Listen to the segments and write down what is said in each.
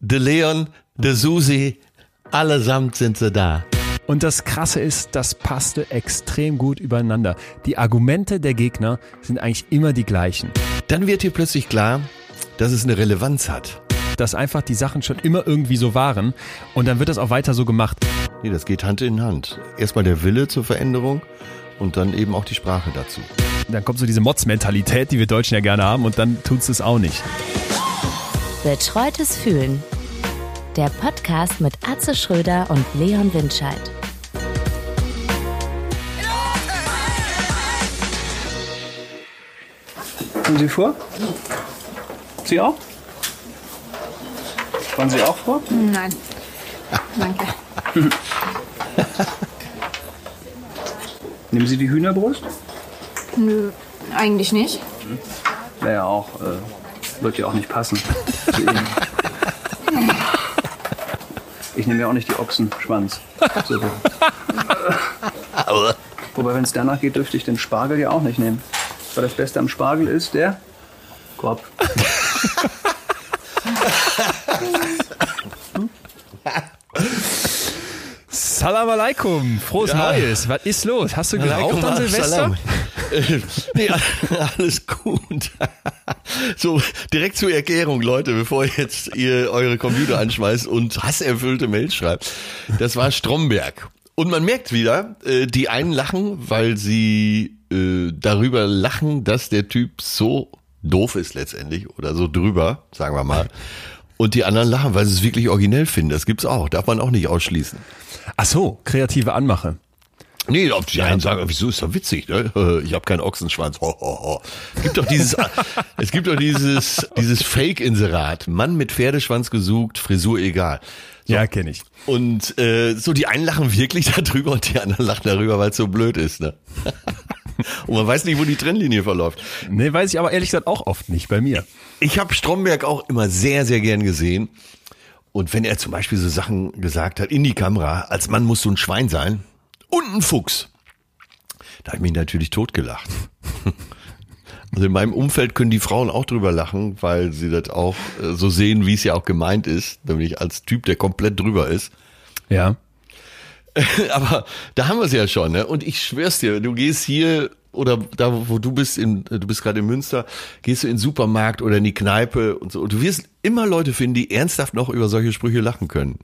de Leon, de Susi, allesamt sind sie da. Und das Krasse ist, das passte extrem gut übereinander. Die Argumente der Gegner sind eigentlich immer die gleichen. Dann wird dir plötzlich klar, dass es eine Relevanz hat. Dass einfach die Sachen schon immer irgendwie so waren und dann wird das auch weiter so gemacht. Nee, das geht Hand in Hand. Erstmal der Wille zur Veränderung und dann eben auch die Sprache dazu. Dann kommt so diese Mods-Mentalität, die wir Deutschen ja gerne haben und dann tut's es auch nicht. Betreutes Fühlen. Der Podcast mit Atze Schröder und Leon Windscheid. Kommen Sie vor? Sie auch? Wollen Sie auch vor? Nein. Danke. Nehmen Sie die Hühnerbrust? Nö, eigentlich nicht. Wäre ja auch, äh, wird ja auch nicht passen zu. Ich nehme ja auch nicht die Ochsenschwanz. So. Wobei, wenn es danach geht, dürfte ich den Spargel ja auch nicht nehmen. Weil das Beste am Spargel ist der Kopf. Salam alaikum, frohes Ja. Neues. Was ist los? Hast du geraucht an Silvester? Salam. Nee, alles gut. So, direkt zur Erklärung, Leute, bevor jetzt ihr eure Computer anschmeißt und hasserfüllte Mails schreibt. Das war Stromberg. Und man merkt wieder, äh, die einen lachen, weil sie äh, darüber lachen, dass der Typ so doof ist letztendlich oder so drüber, sagen wir mal. Und die anderen lachen, weil sie es wirklich originell finden. Das gibt's auch, darf man auch nicht ausschließen. Ach so, kreative Anmache. Nee, ob die einen sagen, wieso ist doch witzig, ne? Ich habe keinen Ochsenschwanz. Ho, ho, ho. Es gibt doch dieses, es gibt doch dieses, dieses Fake-Inserat. Mann mit Pferdeschwanz gesucht, Frisur egal. So. Ja, kenne ich. Und äh, so die einen lachen wirklich darüber und die anderen lachen darüber, weil es so blöd ist, ne? Und man weiß nicht, wo die Trennlinie verläuft. Nee, weiß ich aber ehrlich gesagt auch oft nicht bei mir. Ich habe Stromberg auch immer sehr, sehr gern gesehen. Und wenn er zum Beispiel so Sachen gesagt hat in die Kamera, als Mann musst du ein Schwein sein und ein Fuchs, da habe ich mich natürlich totgelacht. Also in meinem Umfeld können die Frauen auch drüber lachen, weil sie das auch äh, so sehen, wie es ja auch gemeint ist, nämlich als Typ, der komplett drüber ist. Ja. Aber da haben wir es ja schon, ne? Und ich schwör's dir, du gehst hier oder da, wo du bist, in, du bist gerade in Münster, gehst du in den Supermarkt oder in die Kneipe und so. Und du wirst immer Leute finden, die ernsthaft noch über solche Sprüche lachen können.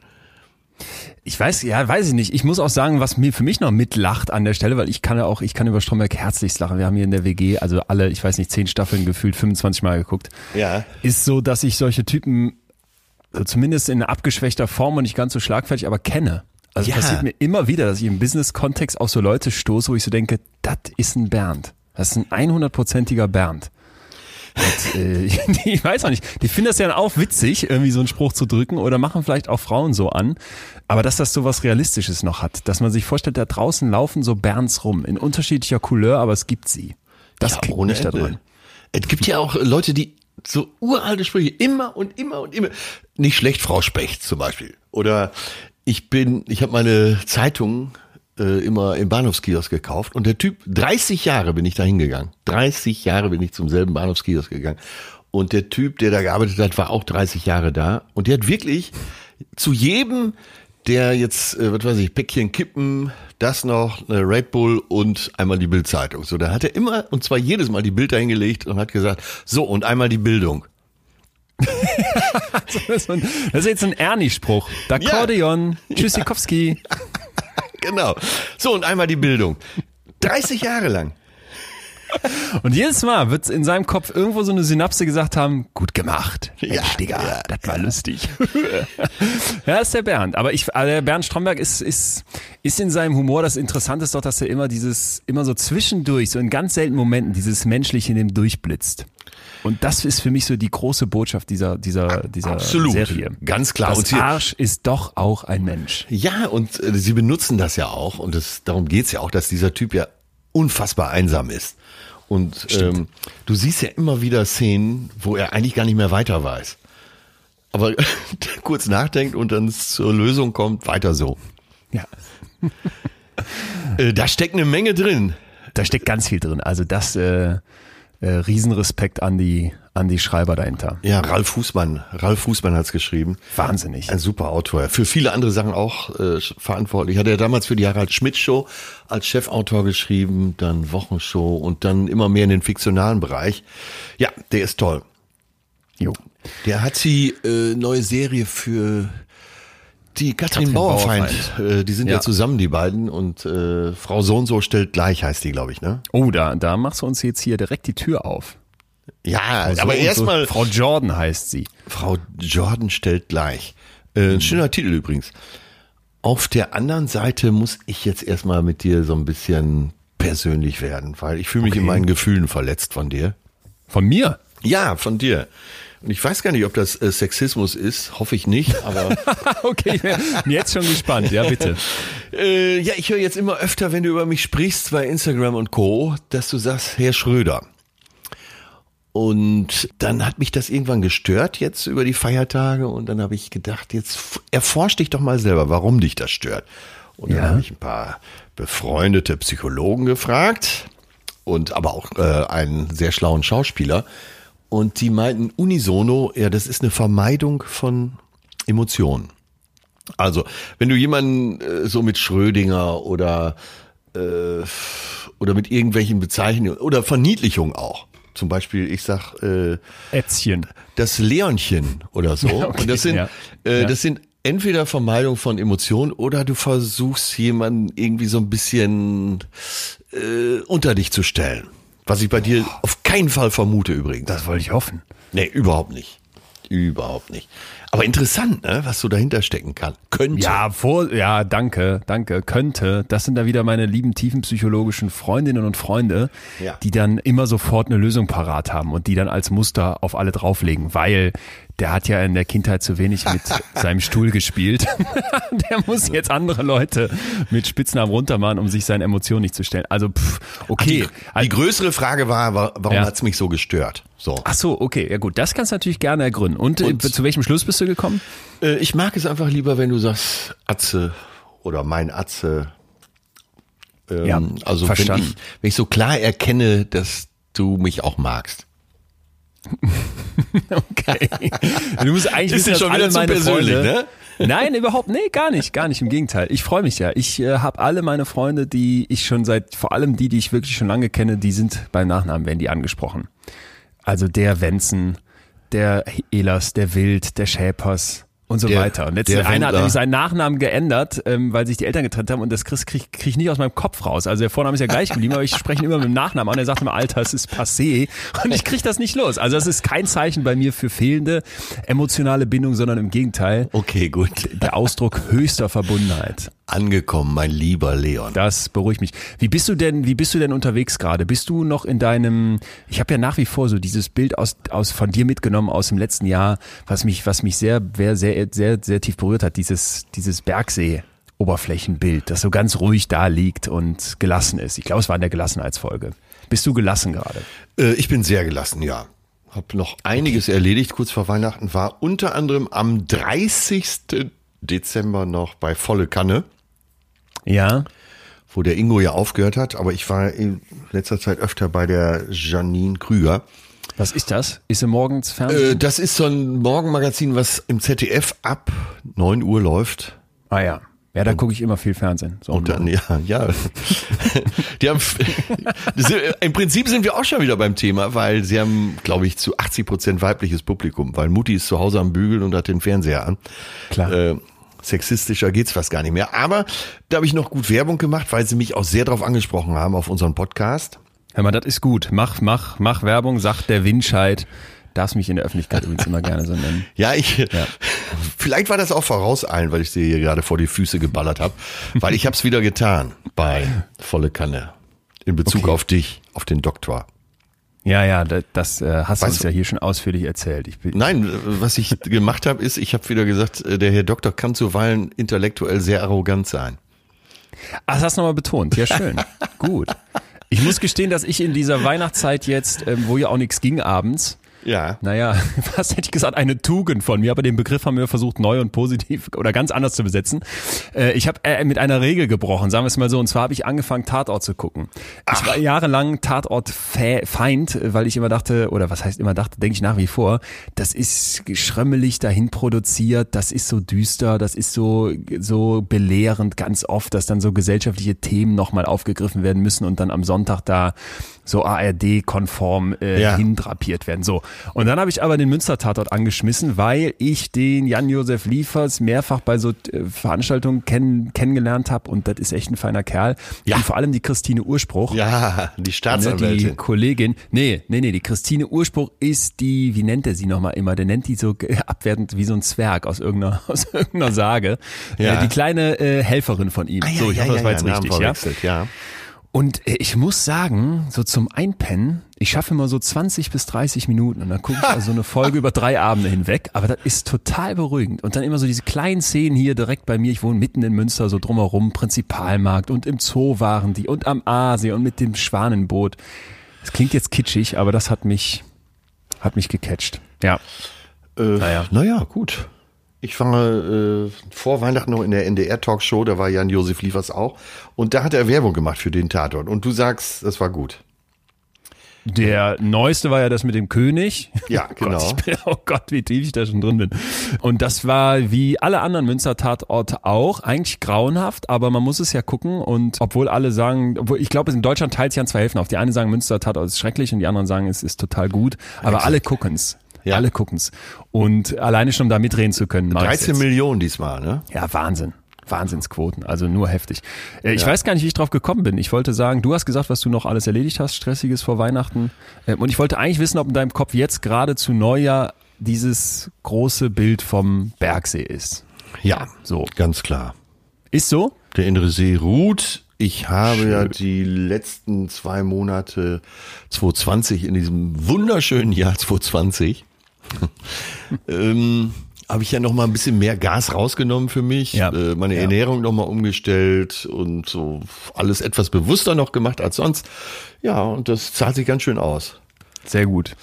Ich weiß, ja, weiß ich nicht. Ich muss auch sagen, was mir für mich noch mitlacht an der Stelle, weil ich kann ja auch, ich kann über Stromberg herzlichst lachen. Wir haben hier in der WG, also alle, ich weiß nicht, zehn Staffeln gefühlt 25 Mal geguckt. Ja. Ist so, dass ich solche Typen so zumindest in abgeschwächter Form und nicht ganz so schlagfertig, aber kenne. Also Ja. passiert mir immer wieder, dass ich im Business-Kontext auf so Leute stoße, wo ich so denke, das ist ein Bernd. Das ist ein 100%iger Bernd. Und, äh, ich weiß auch nicht. Die finden das ja auch witzig, irgendwie so einen Spruch zu drücken oder machen vielleicht auch Frauen so an. Aber dass das so was Realistisches noch hat, dass man sich vorstellt, da draußen laufen so Bernds rum in unterschiedlicher Couleur, aber es gibt sie. Das ja, kriegt mich da dran. Es gibt ja auch Leute, die so uralte Sprüche immer und immer und immer. Nicht schlecht, Frau Specht zum Beispiel. Oder ich bin, ich habe meine Zeitung äh, immer im Bahnhofskiosk gekauft und der Typ, 30 Jahre bin ich da hingegangen. 30 Jahre bin ich zum selben Bahnhofskiosk gegangen. Und der Typ, der da gearbeitet hat, war auch 30 Jahre da. Und der hat wirklich zu jedem, der jetzt, äh, was weiß ich, Päckchen kippen, das noch, eine Red Bull und einmal die Bildzeitung. So, da hat er immer, und zwar jedes Mal die Bild dahingelegt und hat gesagt, so, und einmal die Bildung. Das ist, jetzt ein Ernie-Spruch. D'Akkordeon, Tschüssikowski. Genau. So, und einmal die Bildung. 30 Jahre lang. Und jedes Mal wird in seinem Kopf irgendwo so eine Synapse gesagt haben, gut gemacht. Mensch, Ja, Digga, ja, das war lustig. ja, ist der Bernd. Aber ich, also der Bernd Stromberg ist, ist, ist in seinem Humor, das Interessante ist doch, dass er immer dieses, immer so zwischendurch, so in ganz seltenen Momenten, dieses Menschliche in dem durchblitzt. Und das ist für mich so die große Botschaft dieser, dieser, dieser Absolut. Serie. Ganz klar. Das Und sie- Arsch ist doch auch ein Mensch. Ja, und äh, sie benutzen das ja auch. Und das, darum geht's ja auch, dass dieser Typ ja unfassbar einsam ist. Und ähm, du siehst ja immer wieder Szenen, wo er eigentlich gar nicht mehr weiter weiß. Aber kurz nachdenkt und dann zur Lösung kommt, weiter so. Ja. Äh, da steckt eine Menge drin. Da steckt ganz viel drin. Also das äh, äh, Riesenrespekt an die an die Schreiber dahinter. Ja, Ralf Fußmann. Ralf Fußmann hat's geschrieben. Wahnsinnig. Ein super Autor. Für viele andere Sachen auch äh, verantwortlich. Hat er damals für die Harald Schmidt Show als Chefautor geschrieben, dann Wochenshow und dann immer mehr in den fiktionalen Bereich. Ja, der ist toll. Jo. Der hat die äh, neue Serie für die Katrin, Katrin Bauerfeind. Bauerfeind. Äh, die sind ja. Ja. zusammen, die beiden. Und äh, Frau So und so stellt gleich, heißt die, glaube ich, ne? Oh, da, da machst du uns jetzt hier direkt die Tür auf. Ja, So aber und so. erstmal Frau Jordan heißt sie. Frau Jordan stellt gleich. Äh, ein schöner Titel übrigens. Auf der anderen Seite muss ich jetzt erstmal mit dir so ein bisschen persönlich werden, weil ich fühle mich Okay. in meinen Gefühlen verletzt von dir. Von mir? Ja, von dir. Und ich weiß gar nicht, ob das äh, Sexismus ist, hoffe ich nicht, aber okay, bin jetzt schon gespannt. Ja, bitte. äh, ja, ich höre jetzt immer öfter, wenn du über mich sprichst bei Instagram und Co., dass du sagst, Herr Schröder. Und dann hat mich das irgendwann gestört jetzt über die Feiertage und dann habe ich gedacht, jetzt f- erforsch dich doch mal selber, warum dich das stört. Und dann Ja. habe ich ein paar befreundete Psychologen gefragt und aber auch äh, einen sehr schlauen Schauspieler und die meinten unisono, ja, das ist eine Vermeidung von Emotionen. Also, wenn du jemanden äh, so mit Schrödinger oder äh, oder mit irgendwelchen Bezeichnungen oder Verniedlichung auch. Zum Beispiel, ich sag äh, Ätzchen. das Leonchen oder so. Ja, okay, Und das sind, ja. äh, das sind entweder Vermeidung von Emotionen oder du versuchst jemanden irgendwie so ein bisschen äh, unter dich zu stellen. Was ich bei dir auf keinen Fall vermute übrigens. Das wollte ich hoffen. Nee, überhaupt nicht. Überhaupt nicht. Aber interessant, ne, was so dahinter stecken kann. Könnte. Ja, vor, ja, danke, danke, könnte. Das sind da wieder meine lieben tiefenpsychologischen Freundinnen und Freunde, Ja. die dann immer sofort eine Lösung parat haben und die dann als Muster auf alle drauflegen, weil der hat ja in der Kindheit zu wenig mit seinem Stuhl gespielt. der muss jetzt andere Leute mit Spitznamen runtermachen, um sich seinen Emotionen nicht zu stellen. Also, pff, okay. Die, die größere Frage war, wa- warum Ja. hat's mich so gestört? So. Ach so, okay, ja gut, das kannst du natürlich gerne ergründen. Und, Und- äh, zu welchem Schluss bist du gekommen? Äh, ich mag es einfach lieber, wenn du sagst Atze oder mein Atze. Ähm, Ja, also verstanden. Wenn, ich, wenn ich so klar erkenne, dass du mich auch magst. Okay. Du musst eigentlich Ist wissen, schon wieder zu persönlich, Freunde, ne? Nein, überhaupt, nee, gar nicht, gar nicht. Im Gegenteil. Ich freue mich ja. Ich äh, habe alle meine Freunde, die ich schon seit, vor allem die, die ich wirklich schon lange kenne, die sind beim Nachnamen, werden die angesprochen. Also der Wenzen, der Elas, der Wild, der Schäpers und so Der- weiter. Und letztens einer hat nämlich seinen Nachnamen geändert, ähm, weil sich die Eltern getrennt haben und das krieg, krieg, krieg ich nicht aus meinem Kopf raus. Also der Vorname ist ja gleich geblieben, aber ich spreche ihn immer mit dem Nachnamen an. Er sagt immer, Alter, es ist passé und ich krieg das nicht los. Also das ist kein Zeichen bei mir für fehlende emotionale Bindung, sondern im Gegenteil Okay, gut. der Ausdruck höchster Verbundenheit. Angekommen, mein lieber Leon. Das beruhigt mich. Wie bist du denn, wie bist du denn unterwegs gerade? Bist du noch in deinem, ich habe ja nach wie vor so dieses Bild aus, aus von dir mitgenommen aus dem letzten Jahr, was mich, was mich sehr, sehr, sehr, sehr, sehr tief berührt hat, dieses, dieses Bergsee. Oberflächenbild, das so ganz ruhig da liegt und gelassen ist. Ich glaube, es war in der Gelassenheitsfolge. Bist du gelassen gerade? Äh, ich bin sehr gelassen, ja. Hab noch einiges erledigt kurz vor Weihnachten. War unter anderem am 30. Dezember noch bei Volle Kanne, Ja. wo der Ingo ja aufgehört hat. Aber ich war in letzter Zeit öfter bei der Janine Krüger. Was ist das? Ist sie morgens Fernsehen? Äh, das ist so ein Morgenmagazin, was im ZDF ab 9 Uhr läuft. ah ja. Ja, da gucke ich immer viel Fernsehen. So Und dann, ja, ja. Die haben, sind- Im Prinzip sind wir auch schon wieder beim Thema, weil sie haben, glaube ich, zu 80 Prozent weibliches Publikum, weil Mutti ist zu Hause am Bügeln und hat den Fernseher an. Klar. Äh, sexistischer geht's fast gar nicht mehr. Aber da habe ich noch gut Werbung gemacht, weil sie mich auch sehr darauf angesprochen haben auf unseren Podcast. Hör mal, das ist gut. Mach, mach, mach Werbung, sagt der Windscheid. Darfst mich in der Öffentlichkeit übrigens immer gerne so nennen. Ja, ich, vielleicht war das auch vorauseilen, weil ich sie hier gerade vor die Füße geballert habe, weil ich habe es wieder getan bei Volle Kanne in Bezug Okay. auf dich, auf den Doktor. Ja, ja, das, äh, hast du Weißt uns du- ja hier schon ausführlich erzählt. Ich bin, Nein, was ich gemacht habe, ist, ich habe wieder gesagt, äh, der Herr Doktor kann zuweilen intellektuell sehr arrogant sein. Ach, das hast du nochmal betont. Ja, schön. Gut. Ich muss gestehen, dass ich in dieser Weihnachtszeit jetzt, ähm, wo ja auch nichts ging abends, Ja. naja, was hätte ich gesagt, eine Tugend von mir, aber den Begriff haben wir versucht neu und positiv oder ganz anders zu besetzen. Äh, ich habe äh, mit einer Regel gebrochen, sagen wir es mal so, und zwar habe ich angefangen, Tatort zu gucken. Ich war jahrelang Tatort-Feind, weil ich immer dachte, oder was heißt immer dachte, denke ich nach wie vor, das ist schrömmelig dahin produziert, das ist so düster, das ist so, so belehrend ganz oft, dass dann so gesellschaftliche Themen nochmal aufgegriffen werden müssen und dann am Sonntag da so ARD-konform äh, Ja. hindrapiert werden. So. Und dann habe ich aber den Münster-Tatort angeschmissen, weil ich den Jan-Josef Liefers mehrfach bei so äh, Veranstaltungen kenn kennengelernt habe und das ist echt ein feiner Kerl. Ja. Und vor allem die Christine Urspruch. Ja, die Ne, die Staatsanwältin. Kollegin, nee, nee, nee, die Christine Urspruch ist die, wie nennt er sie nochmal immer? Der nennt die so äh, abwertend wie so ein Zwerg aus irgendeiner, aus irgendeiner Sage. Ja. Äh, die kleine äh, Helferin von ihm. Ah, ja, so, ich ja, hoffe, das war jetzt richtig, ja. verwechselt, ja. Und äh, ich muss sagen, so zum Einpennen, ich schaffe immer so 20 bis 30 Minuten und dann gucke ich also eine Folge über drei Abende hinweg, aber das ist total beruhigend. Und dann immer so diese kleinen Szenen hier direkt bei mir, ich wohne mitten in Münster, so drumherum, Prinzipalmarkt und im Zoo waren die und am Aasee und mit dem Schwanenboot. Das klingt jetzt kitschig, aber das hat mich, hat mich gecatcht. Ja. Äh, Naja. naja, gut. Ich war äh, vor Weihnachten noch in der NDR-Talkshow, da war Jan-Josef Liefers auch. Und da hat er Werbung gemacht für den Tatort. Und du sagst, das war gut. Der neueste war ja das mit dem König. Ja, Oh genau. Gott, bin, oh Gott, wie tief ich da schon drin bin. Und das war wie alle anderen Münster-Tatorte auch, eigentlich grauenhaft, aber man muss es ja gucken. Und obwohl alle sagen, obwohl ich glaube, in Deutschland teilt sich an zwei Hälften auf. Die einen sagen, Münster-Tatort ist schrecklich und die anderen sagen, es ist total gut. Aber alle gucken's. Ja. Alle gucken's. Und alleine schon um da mitreden zu können. mach ich's 13 jetzt. Millionen diesmal, ne? Ja, Wahnsinn. Wahnsinnsquoten, also nur heftig. Äh, Ich weiß gar nicht, wie ich drauf gekommen bin. Ich wollte sagen, du hast gesagt, was du noch alles erledigt hast, stressiges vor Weihnachten. Ähm, Und ich wollte eigentlich wissen, ob in deinem Kopf jetzt gerade zu Neujahr dieses große Bild vom Bergsee ist. Ja, So. ganz klar. Ist so? Der innere See ruht. Ich habe ja die letzten zwei Monate 2020 in diesem wunderschönen Jahr 2020 ähm, habe ich ja noch mal ein bisschen mehr Gas rausgenommen für mich, Ja. äh, meine Ja. Ernährung noch mal umgestellt und so alles etwas bewusster noch gemacht als sonst. Ja, und das zahlt sich ganz schön aus. Sehr gut.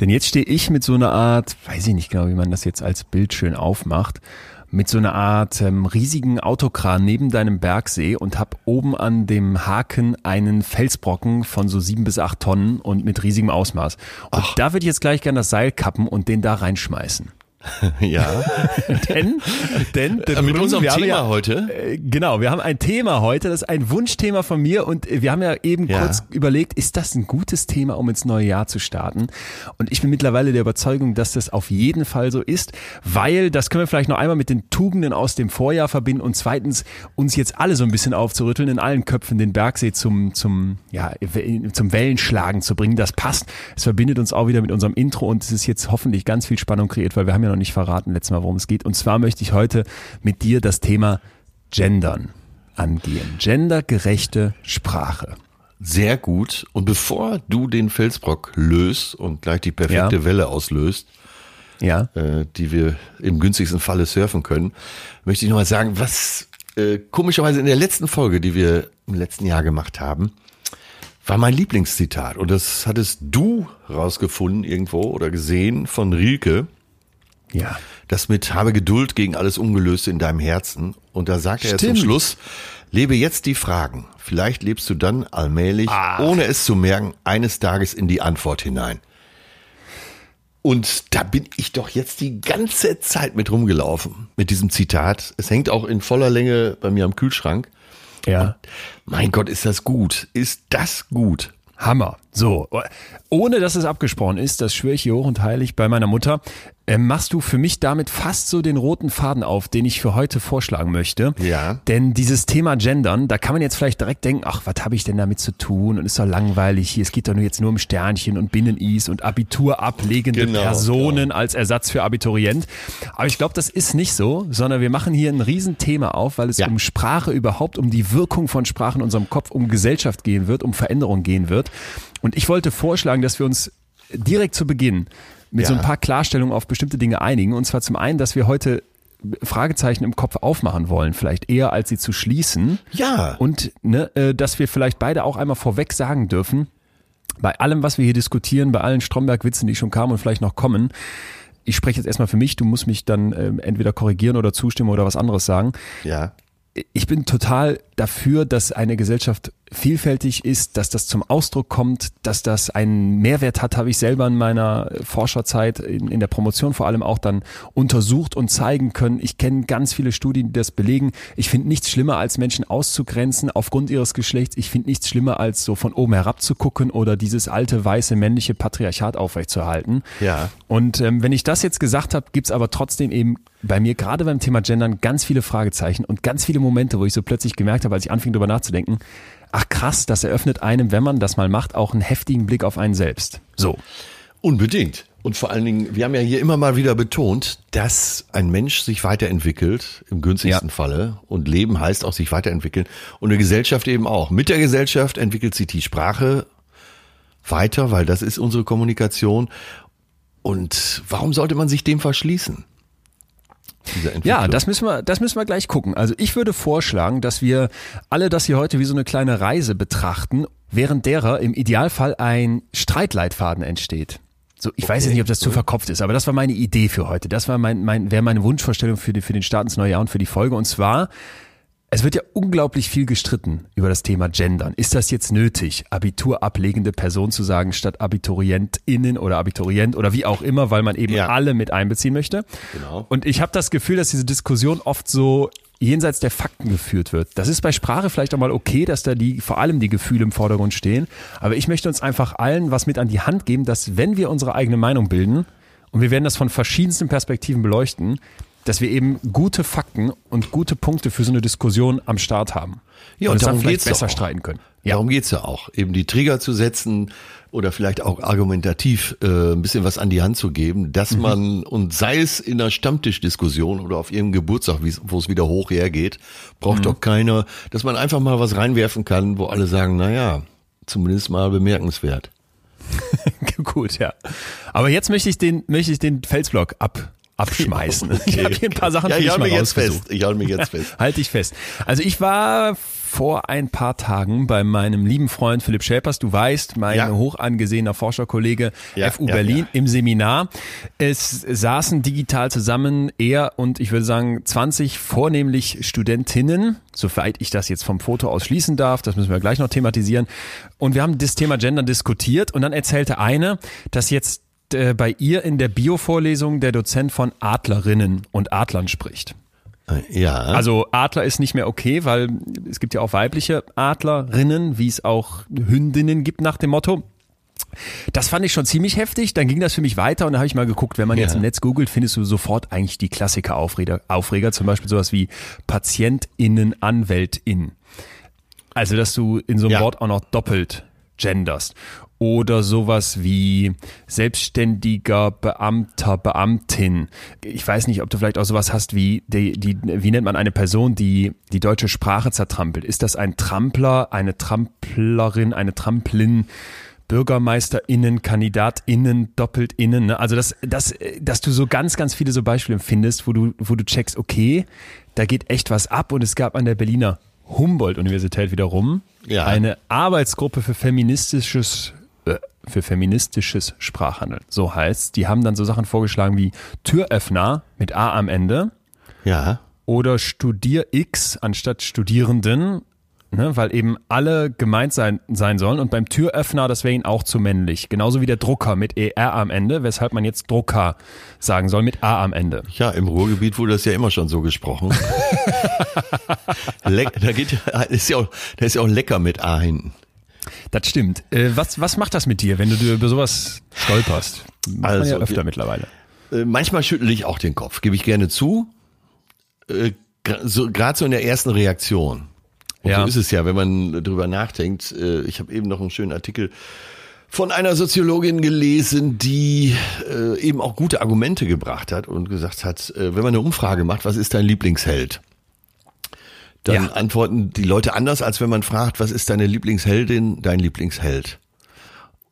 Denn jetzt stehe ich mit so einer Art, weiß ich nicht genau, wie man das jetzt als Bild schön aufmacht, mit so einer Art ähm, riesigen Autokran neben deinem Bergsee und hab oben an dem Haken einen Felsbrocken von so sieben bis acht Tonnen und mit riesigem Ausmaß. Und da würde ich jetzt gleich gerne das Seil kappen und den da reinschmeißen. Ja, denn, denn, denn mit unserem wir haben Thema ja, heute. äh, Genau, wir haben ein Thema heute, das ist ein Wunschthema von mir und äh, wir haben ja eben Ja. kurz überlegt, ist das ein gutes Thema, um ins neue Jahr zu starten? Und ich bin mittlerweile der Überzeugung, dass das auf jeden Fall so ist, weil das können wir vielleicht noch einmal mit den Tugenden aus dem Vorjahr verbinden und zweitens uns jetzt alle so ein bisschen aufzurütteln, in allen Köpfen den Bergsee zum, zum, ja, zum Wellenschlagen zu bringen. Das passt. Es verbindet uns auch wieder mit unserem Intro und es ist jetzt hoffentlich ganz viel Spannung kreiert, weil wir haben ja noch nicht verraten letztes Mal, worum es geht. Und zwar möchte ich heute mit dir das Thema Gendern angehen. Gendergerechte Sprache. Sehr gut. Und bevor du den Felsbrock löst und gleich die perfekte Ja. Welle auslöst, Ja. äh, die wir im günstigsten Falle surfen können, möchte ich noch mal sagen, was äh, komischerweise in der letzten Folge, die wir im letzten Jahr gemacht haben, war mein Lieblingszitat. Und das hattest du rausgefunden irgendwo oder gesehen von Rilke. Ja. Das mit habe Geduld gegen alles Ungelöste in deinem Herzen. Und da sagt er zum. Schluss, lebe jetzt die Fragen. Vielleicht lebst du dann allmählich, Ah. ohne es zu merken, eines Tages in die Antwort hinein. Und da bin ich doch jetzt die ganze Zeit mit rumgelaufen, mit diesem Zitat. Es hängt auch in voller Länge bei mir am Kühlschrank. Ja. Mein Gott, ist das gut. Ist das gut. Hammer. So, ohne dass es abgesprochen ist, das schwöre ich hier hoch und heilig bei meiner Mutter, äh, machst du für mich damit fast so den roten Faden auf, den ich für heute vorschlagen möchte. Ja. Denn dieses Thema Gendern, da kann man jetzt vielleicht direkt denken, ach, was habe ich denn damit zu tun und ist doch langweilig hier, es geht doch nur jetzt nur um Sternchen und Binnenis und Abitur ablegende Genau, Personen als Ersatz für Abiturient. Aber ich glaube, das ist nicht so, sondern wir machen hier ein Riesenthema auf, weil es Ja. um Sprache überhaupt, um die Wirkung von Sprache in unserem Kopf, um Gesellschaft gehen wird, um Veränderung gehen wird. Und ich wollte vorschlagen, dass wir uns direkt zu Beginn mit so ein Ja. paar Klarstellungen auf bestimmte Dinge einigen. Und zwar zum einen, dass wir heute Fragezeichen im Kopf aufmachen wollen, vielleicht eher als sie zu schließen. Ja. Und ne, äh, dass wir vielleicht beide auch einmal vorweg sagen dürfen, bei allem, was wir hier diskutieren, bei allen Stromberg-Witzen, die schon kamen und vielleicht noch kommen, ich spreche jetzt erstmal für mich, du musst mich dann ähm, entweder korrigieren oder zustimmen oder was anderes sagen. Ja. Ich bin total dafür, dass eine Gesellschaft vielfältig ist, dass das zum Ausdruck kommt, dass das einen Mehrwert hat, habe ich selber in meiner Forscherzeit in, in der Promotion vor allem auch dann untersucht und zeigen können. Ich kenne ganz viele Studien, die das belegen. Ich finde nichts schlimmer, als Menschen auszugrenzen aufgrund ihres Geschlechts. Ich finde nichts schlimmer, als so von oben herab zu gucken oder dieses alte, weiße, männliche Patriarchat aufrechtzuerhalten. Ja. Und ähm, wenn ich das jetzt gesagt habe, gibt's aber trotzdem eben bei mir gerade beim Thema Gendern ganz viele Fragezeichen und ganz viele Momente, wo ich so plötzlich gemerkt habe, als ich anfing darüber nachzudenken, ach krass, das eröffnet einem, wenn man das mal macht, auch einen heftigen Blick auf einen selbst. So. Unbedingt. Und vor allen Dingen, wir haben ja hier immer mal wieder betont, dass ein Mensch sich weiterentwickelt, im günstigsten Ja. Falle. Und Leben heißt auch sich weiterentwickeln. Und eine Gesellschaft eben auch. Mit der Gesellschaft entwickelt sich die Sprache weiter, weil das ist unsere Kommunikation. Und warum sollte man sich dem verschließen? Dieser Entwicklung. Ja, das müssen wir, das müssen wir gleich gucken. Also ich würde vorschlagen, dass wir alle das hier heute wie so eine kleine Reise betrachten, während derer im Idealfall ein Streitleitfaden entsteht. So, ich weiß jetzt nicht, ob das zu verkopft ist, aber das war meine Idee für heute. Das war mein, mein, wäre meine Wunschvorstellung für, die, für den Start ins neue Jahr und für die Folge. Und zwar, es wird ja unglaublich viel gestritten über das Thema Gendern. Ist das jetzt nötig, Abitur ablegende Person zu sagen, statt AbiturientInnen oder Abiturient oder wie auch immer, weil man eben Ja. alle mit einbeziehen möchte? Genau. Und ich habe das Gefühl, dass diese Diskussion oft so jenseits der Fakten geführt wird. Das ist bei Sprache vielleicht auch mal okay, dass da die, vor allem die Gefühle im Vordergrund stehen. Aber ich möchte uns einfach allen was mit an die Hand geben, dass wenn wir unsere eigene Meinung bilden, und wir werden das von verschiedensten Perspektiven beleuchten, dass wir eben gute Fakten und gute Punkte für so eine Diskussion am Start haben. Ja, und und darum geht's besser auch. streiten können. Ja. Darum geht's ja auch. Eben die Trigger zu setzen oder vielleicht auch argumentativ äh, ein bisschen was an die Hand zu geben, dass Mhm. man, und sei es in einer Stammtischdiskussion oder auf ihrem Geburtstag, wo es wieder hoch hergeht, braucht Mhm. doch keiner, dass man einfach mal was reinwerfen kann, wo alle sagen, na ja, zumindest mal bemerkenswert. Gut, ja. Aber jetzt möchte ich den, möchte ich den Felsblock ab, abschmeißen. Ich habe hier ein paar Sachen ja, für ich dich halte mal mich jetzt rausgesucht. fest. Ich halte mich jetzt fest. Halt dich fest. Also ich war vor ein paar Tagen bei meinem lieben Freund Philipp Schäpers, du weißt, mein Ja. hoch angesehener Forscherkollege Ja, FU ja, Berlin im Seminar. Es saßen digital zusammen er und ich würde sagen 20 vornehmlich Studentinnen, soweit ich das jetzt vom Foto aus schließen darf, das müssen wir gleich noch thematisieren. Und wir haben das Thema Gender diskutiert und dann erzählte eine, dass jetzt äh, bei ihr in der Bio-Vorlesung der Dozent von Adlerinnen und Adlern spricht. Ja. Also Adler ist nicht mehr okay, weil es gibt ja auch weibliche Adlerinnen, wie es auch Hündinnen gibt nach dem Motto. Das fand ich schon ziemlich heftig. Dann ging das für mich weiter und da habe ich mal geguckt, wenn man jetzt Ja. im Netz googelt, findest du sofort eigentlich die Klassiker-Aufreger, Aufreger, zum Beispiel sowas wie PatientInnen, AnwältInnen. Also, dass du in so einem Ja. Wort auch noch doppelt genderst. Oder sowas wie selbstständiger Beamter, Beamtin. Ich weiß nicht, ob du vielleicht auch sowas hast wie, die, die, wie nennt man eine Person, die die deutsche Sprache zertrampelt? Ist das ein Trampler, eine Tramplerin, eine Tramplin? BürgermeisterInnen, KandidatInnen, doppelt innen. Ne? Also das, das, dass du so ganz, ganz viele so Beispiele findest, wo du, wo du checkst, okay, da geht echt was ab und es gab an der Berliner Humboldt-Universität wiederum Ja. eine Arbeitsgruppe für feministisches für feministisches Sprachhandeln. So heißt Die haben dann so Sachen vorgeschlagen wie Türöffner mit A am Ende ja. oder Studier X anstatt Studierenden, ne, weil eben alle gemeint sein, sein sollen. Und beim Türöffner, das wäre ihnen auch zu männlich. Genauso wie der Drucker mit ER am Ende, weshalb man jetzt Drucker sagen soll mit A am Ende. Ja, im Ruhrgebiet wurde das ja immer schon so gesprochen. Leck, da geht ist ja auch, da ist ja auch lecker mit A hinten. Das stimmt. Äh, was, was macht das mit dir, wenn du dir über sowas stolperst? Macht Also, ja öfter wir- mittlerweile. Äh, manchmal schüttel ich auch den Kopf, gebe ich gerne zu. Äh, so, Gerade so in der ersten Reaktion. Und Ja. so ist es ja, wenn man drüber nachdenkt. Ich habe eben noch einen schönen Artikel von einer Soziologin gelesen, die eben auch gute Argumente gebracht hat und gesagt hat, wenn man eine Umfrage macht, was ist dein Lieblingsheld? Dann Ja. antworten die Leute anders, als wenn man fragt, was ist deine Lieblingsheldin, dein Lieblingsheld?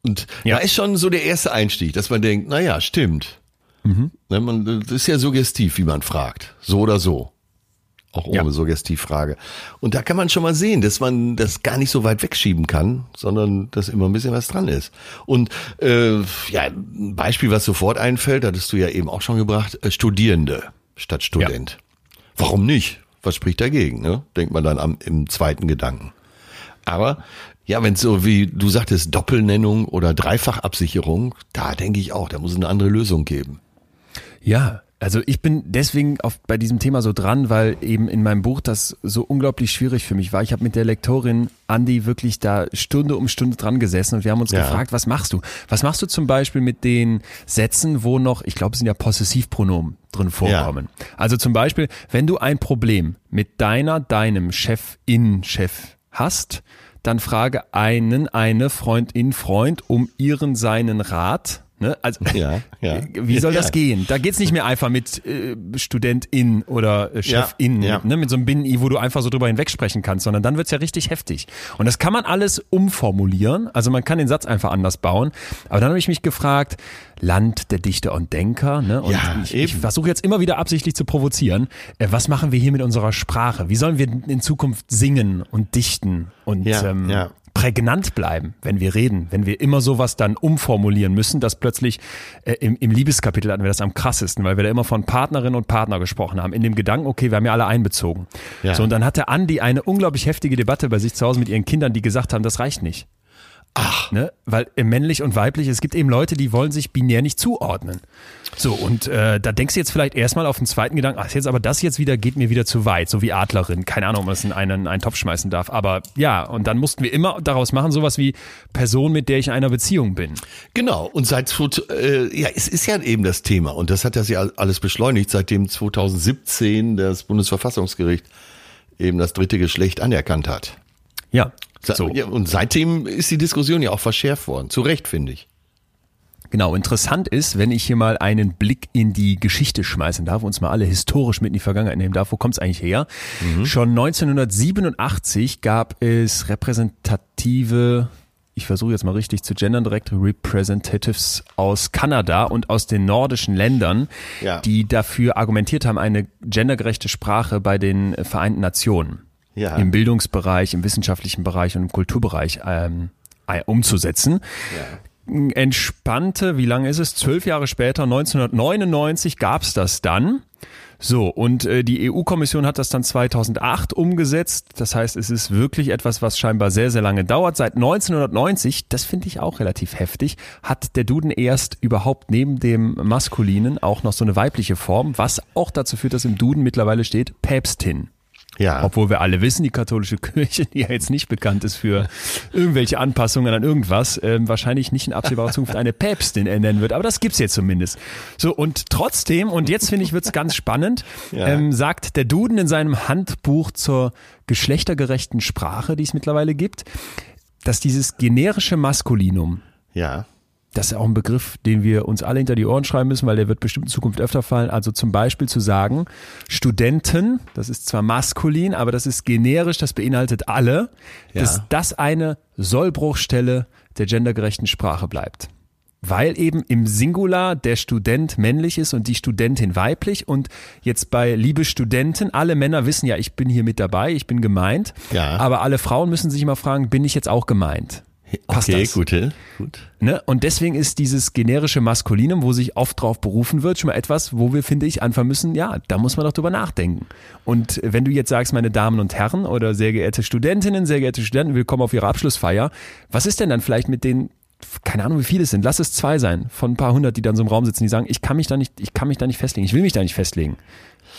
Und Ja. da ist schon so der erste Einstieg, dass man denkt, na ja, stimmt. Ne, man, das ist ja suggestiv, wie man fragt. So oder so. auch ohne Ja. Suggestivfrage. Und da kann man schon mal sehen, dass man das gar nicht so weit wegschieben kann, sondern dass immer ein bisschen was dran ist. Und äh, ja, ein Beispiel, was sofort einfällt, hattest du ja eben auch schon gebracht, äh, Studierende statt Student. Warum nicht? Was spricht dagegen? Ne? Denkt man dann am, im zweiten Gedanken. Aber ja, wenn es so wie du sagtest, Doppelnennung oder Dreifachabsicherung, da denke ich auch, da muss es eine andere Lösung geben. Ja, also ich bin deswegen auf, bei diesem Thema so dran, weil eben in meinem Buch das so unglaublich schwierig für mich war. Ich habe mit der Lektorin Andi wirklich da Stunde um Stunde dran gesessen und wir haben uns Ja. gefragt, was machst du? Was machst du zum Beispiel mit den Sätzen, wo noch, ich glaube, es sind ja Possessivpronomen drin vorkommen. Also zum Beispiel, wenn du ein Problem mit deiner, deinem Chefin, Chef hast, dann frage einen, eine Freundin, Freund um ihren, seinen Rat. Ne? Also, Ja, ja. wie soll das Ja. gehen? Da geht's nicht mehr einfach mit äh, Studentin oder äh, Chefin, Ja, ja. Ne, mit so einem Binnen-I, wo du einfach so drüber hinwegsprechen kannst, sondern dann wird's ja richtig heftig. Und das kann man alles umformulieren. Also man kann den Satz einfach anders bauen. Aber dann habe ich mich gefragt, Land der Dichter und Denker, ne? Und Ja, ich, ich versuche jetzt immer wieder absichtlich zu provozieren. Äh, was machen wir hier mit unserer Sprache? Wie sollen wir in Zukunft singen und dichten und ähm, ja. Prägnant bleiben, wenn wir reden, wenn wir immer sowas dann umformulieren müssen, dass plötzlich äh, im, im Liebeskapitel hatten wir das am krassesten, weil wir da immer von Partnerin und Partner gesprochen haben, in dem Gedanken, okay, wir haben ja alle einbezogen. Ja. So, und dann hatte Andi eine unglaublich heftige Debatte bei sich zu Hause mit ihren Kindern, die gesagt haben, das reicht nicht. Ach. Ne? Weil äh, männlich und weiblich, es gibt eben Leute, die wollen sich binär nicht zuordnen. So, und äh, da denkst du jetzt vielleicht erstmal auf den zweiten Gedanken, ach jetzt aber das jetzt wieder geht mir wieder zu weit, so wie Adlerin. Keine Ahnung, ob man das in einen, einen Topf schmeißen darf. Aber ja, und dann mussten wir immer daraus machen, sowas wie Person, mit der ich in einer Beziehung bin. Genau, und seit, äh, ja, es ist ja eben das Thema und das hat ja alles beschleunigt, seitdem 2017 das Bundesverfassungsgericht eben das dritte Geschlecht anerkannt hat. Ja. So. Ja, und seitdem ist die Diskussion ja auch verschärft worden. Zu Recht, finde ich. Genau, interessant ist, wenn ich hier mal einen Blick in die Geschichte schmeißen darf, uns mal alle historisch mit in die Vergangenheit nehmen darf, wo kommt es eigentlich her? Schon 1987 gab es repräsentative, ich versuche jetzt mal richtig zu gendern direkt, Representatives aus Kanada und aus den nordischen Ländern, Ja. die dafür argumentiert haben, eine gendergerechte Sprache bei den Vereinten Nationen Ja. im Bildungsbereich, im wissenschaftlichen Bereich und im Kulturbereich ähm, äh, umzusetzen entspannte, wie lange ist es? Zwölf Jahre später, 1999 gab's das dann. So, und äh, die EU-Kommission hat das dann 2008 umgesetzt. Das heißt, es ist wirklich etwas, was scheinbar sehr, sehr lange dauert. Seit 1990, das finde ich auch relativ heftig, hat der Duden erst überhaupt neben dem Maskulinen auch noch so eine weibliche Form, was auch dazu führt, dass im Duden mittlerweile steht Päpstin. Ja. Obwohl wir alle wissen, die katholische Kirche, die ja jetzt nicht bekannt ist für irgendwelche Anpassungen an irgendwas, ähm, wahrscheinlich nicht in absehbarer Zukunft eine Päpstin ernennen wird. Aber das gibt's jetzt zumindest. So, und trotzdem, und jetzt finde ich, wird's ganz spannend, Ja. ähm, sagt der Duden in seinem Handbuch zur geschlechtergerechten Sprache, die es mittlerweile gibt, dass dieses generische Maskulinum, ja. Das ist auch ein Begriff, den wir uns alle hinter die Ohren schreiben müssen, weil der wird bestimmt in Zukunft öfter fallen. Also zum Beispiel zu sagen, Studenten, das ist zwar maskulin, aber das ist generisch, das beinhaltet alle, Ja. dass das eine Sollbruchstelle der gendergerechten Sprache bleibt. Weil eben im Singular der Student männlich ist und die Studentin weiblich und jetzt bei liebe Studenten, alle Männer wissen ja, ich bin hier mit dabei, ich bin gemeint, Ja. aber alle Frauen müssen sich immer fragen, bin ich jetzt auch gemeint? Passt okay, das? gut, äh, gut. Ne? Und deswegen ist dieses generische Maskulinum, wo sich oft drauf berufen wird, schon mal etwas, wo wir, finde ich, anfangen müssen, ja, da muss man doch drüber nachdenken. Und wenn du jetzt sagst, meine Damen und Herren oder sehr geehrte Studentinnen, sehr geehrte Studenten, willkommen auf Ihre Abschlussfeier, was ist denn dann vielleicht mit den, keine Ahnung, wie viele es sind, lass es zwei sein, von ein paar hundert, die dann so im Raum sitzen, die sagen, ich kann mich da nicht, ich kann mich da nicht festlegen, ich will mich da nicht festlegen.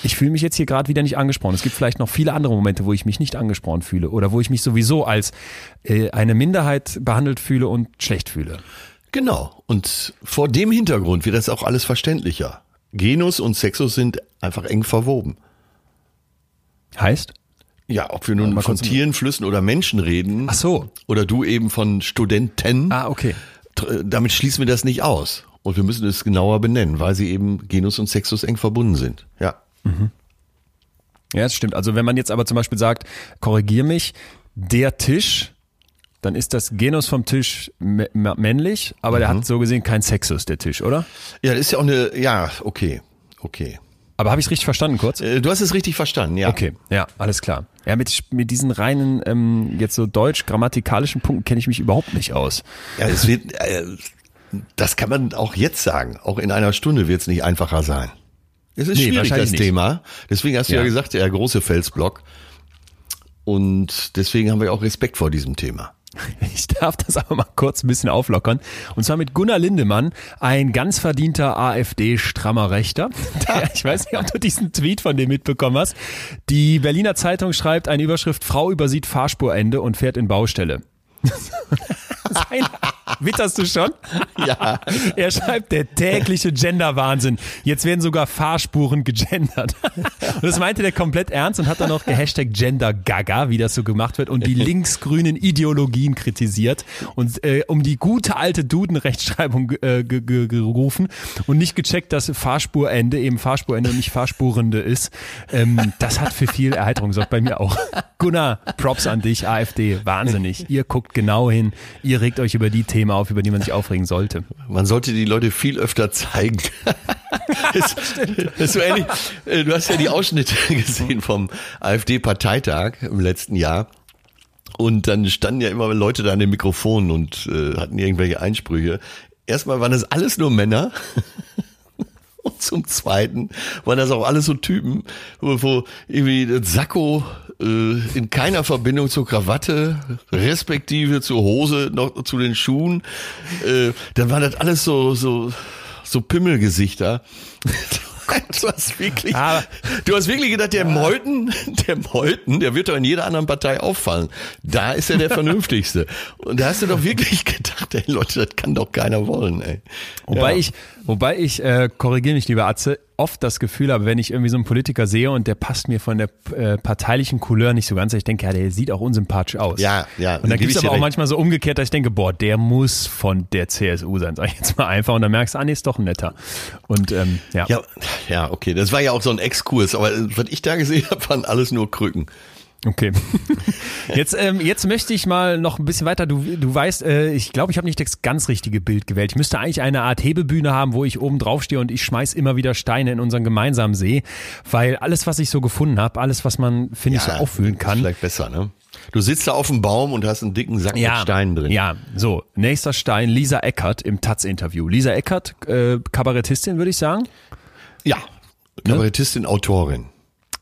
Ich fühle mich jetzt hier gerade wieder nicht angesprochen. Es gibt vielleicht noch viele andere Momente, wo ich mich nicht angesprochen fühle oder wo ich mich sowieso als äh, eine Minderheit behandelt fühle und schlecht fühle. Genau. Und vor dem Hintergrund wird das auch alles verständlicher. Genus und Sexus sind einfach eng verwoben. Heißt? Ja, ob wir nun mal von Tieren, Flüssen oder Menschen reden. Ach so. Oder du eben von Studenten. Ah, okay. tr- damit schließen wir das nicht aus. Und wir müssen es genauer benennen, weil sie eben Genus und Sexus eng verbunden sind. Ja. Ja, das stimmt. Also wenn man jetzt aber zum Beispiel sagt, korrigier mich, der Tisch, dann ist das Genus vom Tisch mä- mä- männlich, aber der hat so gesehen kein Sexus, der Tisch, oder? Ja, das ist ja auch eine, ja, okay, okay. Aber habe ich es richtig verstanden kurz? Äh, du hast es richtig verstanden, ja. Okay, ja, alles klar. Ja, mit, mit diesen reinen, ähm, jetzt so deutsch-grammatikalischen Punkten kenne ich mich überhaupt nicht aus. Ja, es wird, äh, das kann man auch jetzt sagen. Auch in einer Stunde wird es nicht einfacher sein. Es ist Nee, schwierig, das nicht. Thema. Deswegen hast du ja, Ja. gesagt, der große Felsblock. Und deswegen haben wir auch Respekt vor diesem Thema. Ich darf das aber mal kurz ein bisschen auflockern. Und zwar mit Gunnar Lindemann, ein ganz verdienter AfD-strammer Rechter. Der, ich weiß nicht, ob du diesen Tweet von dem mitbekommen hast. Die Berliner Zeitung schreibt eine Überschrift, Frau übersieht Fahrspurende und fährt in Baustelle. Witterst du schon? Ja. Er schreibt, der tägliche Gender-Wahnsinn. Jetzt werden sogar Fahrspuren gegendert. Und das meinte der komplett ernst und hat dann noch gehashtag Gender-Gaga, wie das so gemacht wird, und die linksgrünen Ideologien kritisiert und äh, um die gute alte Duden-Rechtschreibung äh, ge- ge- gerufen und nicht gecheckt, dass Fahrspurende eben Fahrspurende und nicht Fahrspurende ist. Ähm, das hat für viel Erheiterung gesorgt, bei mir auch. Gunnar, Props an dich, AfD, wahnsinnig. Ihr guckt genau hin, ihr regt euch über die Themen auf, über die man sich aufregen sollte. Man sollte die Leute viel öfter zeigen. das, das so ähnlich. äh, Du hast ja die Ausschnitte gesehen vom AfD-Parteitag im letzten Jahr. Und dann standen ja immer Leute da an den Mikrofonen und äh, hatten irgendwelche Einsprüche. Erstmal waren das alles nur Männer. Und zum Zweiten waren das auch alles so Typen, wo, wo irgendwie das Sakko in keiner Verbindung zur Krawatte, respektive zur Hose, noch zu den Schuhen. Äh, dann waren das alles so, so, so Pimmelgesichter. Du hast wirklich, Aber- du hast wirklich gedacht, der Meuthen, der Meuthen, der wird doch in jeder anderen Partei auffallen. Da ist er der Vernünftigste. Und da hast du doch wirklich gedacht, ey Leute, das kann doch keiner wollen, ey. Wobei Ja. ich, wobei ich, äh, korrigiere mich lieber Atze, oft das Gefühl habe, wenn ich irgendwie so einen Politiker sehe und der passt mir von der äh, parteilichen Couleur nicht so ganz, ich denke, ja, der sieht auch unsympathisch aus. Ja, ja, Und dann gibt es aber auch recht. manchmal so umgekehrt, dass ich denke, boah, der muss von der CSU sein, sag ich jetzt mal einfach. Und dann merkst du, ah, nee, ist doch ein netter. Und ähm, ja. Ja, ja, okay. Das war ja auch so ein Exkurs, aber was ich da gesehen habe, waren alles nur Krücken. Okay. Jetzt, ähm, jetzt möchte ich mal noch ein bisschen weiter. Du, du weißt, äh, ich glaube, ich habe nicht das ganz richtige Bild gewählt. Ich müsste eigentlich eine Art Hebebühne haben, wo ich oben drauf stehe und ich schmeiß immer wieder Steine in unseren gemeinsamen See, weil alles, was ich so gefunden habe, alles, was man, finde ich, so auffühlen ist kann. Vielleicht besser, ne? Du sitzt da auf dem Baum und hast einen dicken Sack mit Steinen drin. Ja, so. Nächster Stein, Lisa Eckert im Taz-Interview. Lisa Eckert, äh, Kabarettistin, würde ich sagen. Ja. Kabarettistin, Autorin.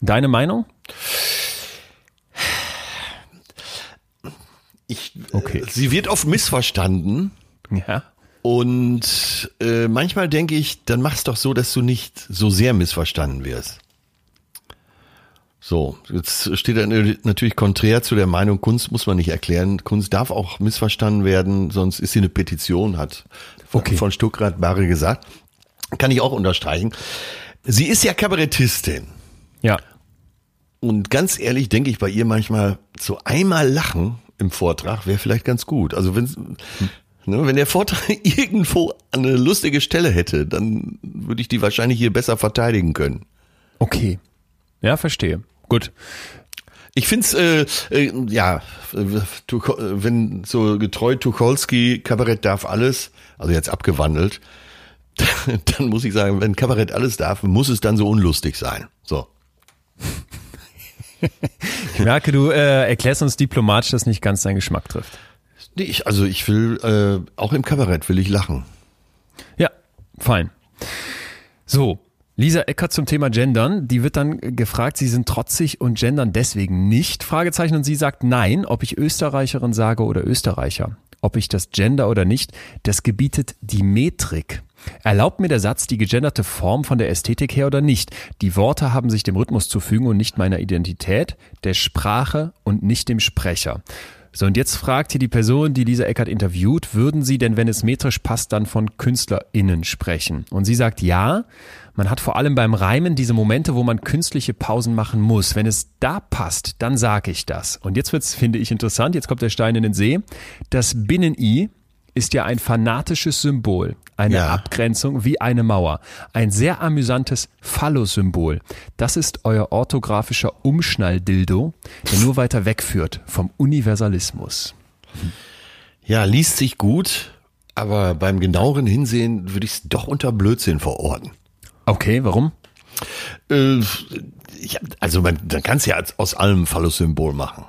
Deine Meinung? Ich, Okay. äh, sie wird oft missverstanden Ja. und äh, manchmal denke ich, dann mach's doch so, dass du nicht so sehr missverstanden wirst. So, jetzt steht er natürlich konträr zu der Meinung, Kunst muss man nicht erklären. Kunst darf auch missverstanden werden, sonst ist sie eine Petition, hat von, Okay. von Stuckrad Barre gesagt. Kann ich auch unterstreichen. Sie ist ja Kabarettistin. Ja. Und ganz ehrlich denke ich bei ihr manchmal, so einmal lachen im Vortrag wäre vielleicht ganz gut. Also wenn, ne, wenn der Vortrag irgendwo eine lustige Stelle hätte, dann würde ich die wahrscheinlich hier besser verteidigen können. Okay. Ja, verstehe. Gut. Ich find's äh, äh, ja, wenn so getreu Tucholsky, Kabarett darf alles, also jetzt abgewandelt, dann muss ich sagen, wenn Kabarett alles darf, muss es dann so unlustig sein. So. Ich merke, du äh, erklärst uns diplomatisch, dass nicht ganz deinen Geschmack trifft. Nee, ich, also ich will, äh, auch im Kabarett will ich lachen. Ja, fein. So, Lisa Eckert zum Thema Gendern, die wird dann gefragt, sie sind trotzig und gendern deswegen nicht, Fragezeichen, und sie sagt nein, ob ich Österreicherin sage oder Österreicher. Ob ich das gender oder nicht, das gebietet die Metrik. Erlaubt mir der Satz die gegenderte Form von der Ästhetik her oder nicht? Die Worte haben sich dem Rhythmus zu fügen und nicht meiner Identität, der Sprache und nicht dem Sprecher. So, und jetzt fragt hier die Person, die Lisa Eckert interviewt, würden Sie denn, wenn es metrisch passt, dann von KünstlerInnen sprechen? Und sie sagt ja, man hat vor allem beim Reimen diese Momente, wo man künstliche Pausen machen muss. Wenn es da passt, dann sage ich das. Und jetzt wird's, finde ich, interessant, jetzt kommt der Stein in den See. Das Binnen-I ist ja ein fanatisches Symbol, eine Ja. Abgrenzung wie eine Mauer, ein sehr amüsantes Phallus-Symbol. Das ist euer orthografischer Umschnalldildo, der nur weiter wegführt vom Universalismus. Ja, liest sich gut, aber beim genaueren Hinsehen würde ich es doch unter Blödsinn verorten. Okay, warum? Äh, ich, also man, dann kannst du ja aus allem Phallus-Symbol machen.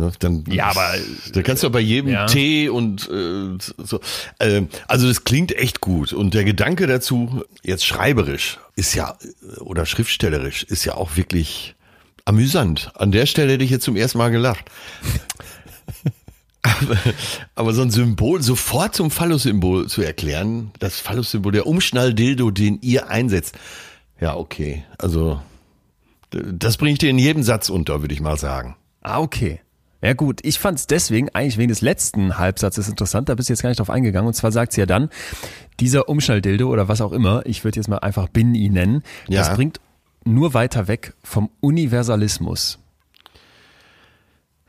Ne, dann, Ja, aber- da kannst du ja bei jedem Ja. Tee und äh, so. Äh, also das klingt echt gut und der Gedanke dazu jetzt schreiberisch ist ja oder schriftstellerisch ist ja auch wirklich amüsant. An der Stelle hätte ich jetzt zum ersten Mal gelacht. Aber, aber so ein Symbol sofort zum Phallus-Symbol zu erklären, das Phallus-Symbol, der Umschnalldildo, den ihr einsetzt. Ja, okay. Also, das bringe ich dir in jedem Satz unter, würde ich mal sagen. Ah, okay. Ja gut, ich fand es deswegen eigentlich wegen des letzten Halbsatzes interessant, da bist du jetzt gar nicht drauf eingegangen. Und zwar sagt sie ja dann, dieser Umschnalldildo oder was auch immer, ich würde jetzt mal einfach Bin-I nennen, das Ja. bringt nur weiter weg vom Universalismus.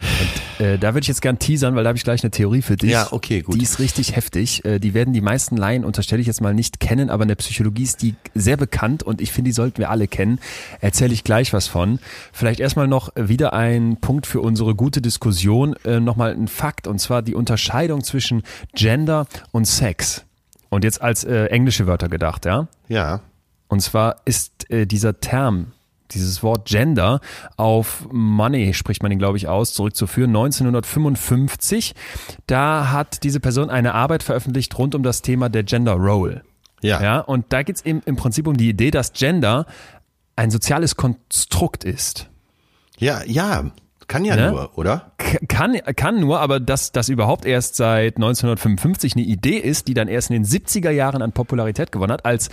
Und, äh, da würde ich jetzt gern teasern, weil da habe ich gleich eine Theorie für dich. Ja, okay, gut. Die ist richtig heftig. Äh, die werden die meisten Laien, unterstelle ich jetzt mal, nicht kennen, aber in der Psychologie ist die sehr bekannt und ich finde, die sollten wir alle kennen. Erzähle ich gleich was von. Vielleicht erstmal noch wieder ein Punkt für unsere gute Diskussion. Äh, Nochmal ein Fakt und zwar die Unterscheidung zwischen Gender und Sex. Und jetzt als äh, englische Wörter gedacht, ja? Ja. Und zwar ist äh, dieser Term, dieses Wort Gender auf Money, spricht man ihn, glaube ich, aus, zurückzuführen. 1955, da hat diese Person eine Arbeit veröffentlicht rund um das Thema der Gender Role. Ja. Ja, und da geht es im, im Prinzip um die Idee, dass Gender ein soziales Konstrukt ist. Ja, ja. Kann ja Ne? nur, oder? Kann, kann nur, aber dass das überhaupt erst seit 1955 eine Idee ist, die dann erst in den 70er Jahren an Popularität gewonnen hat, als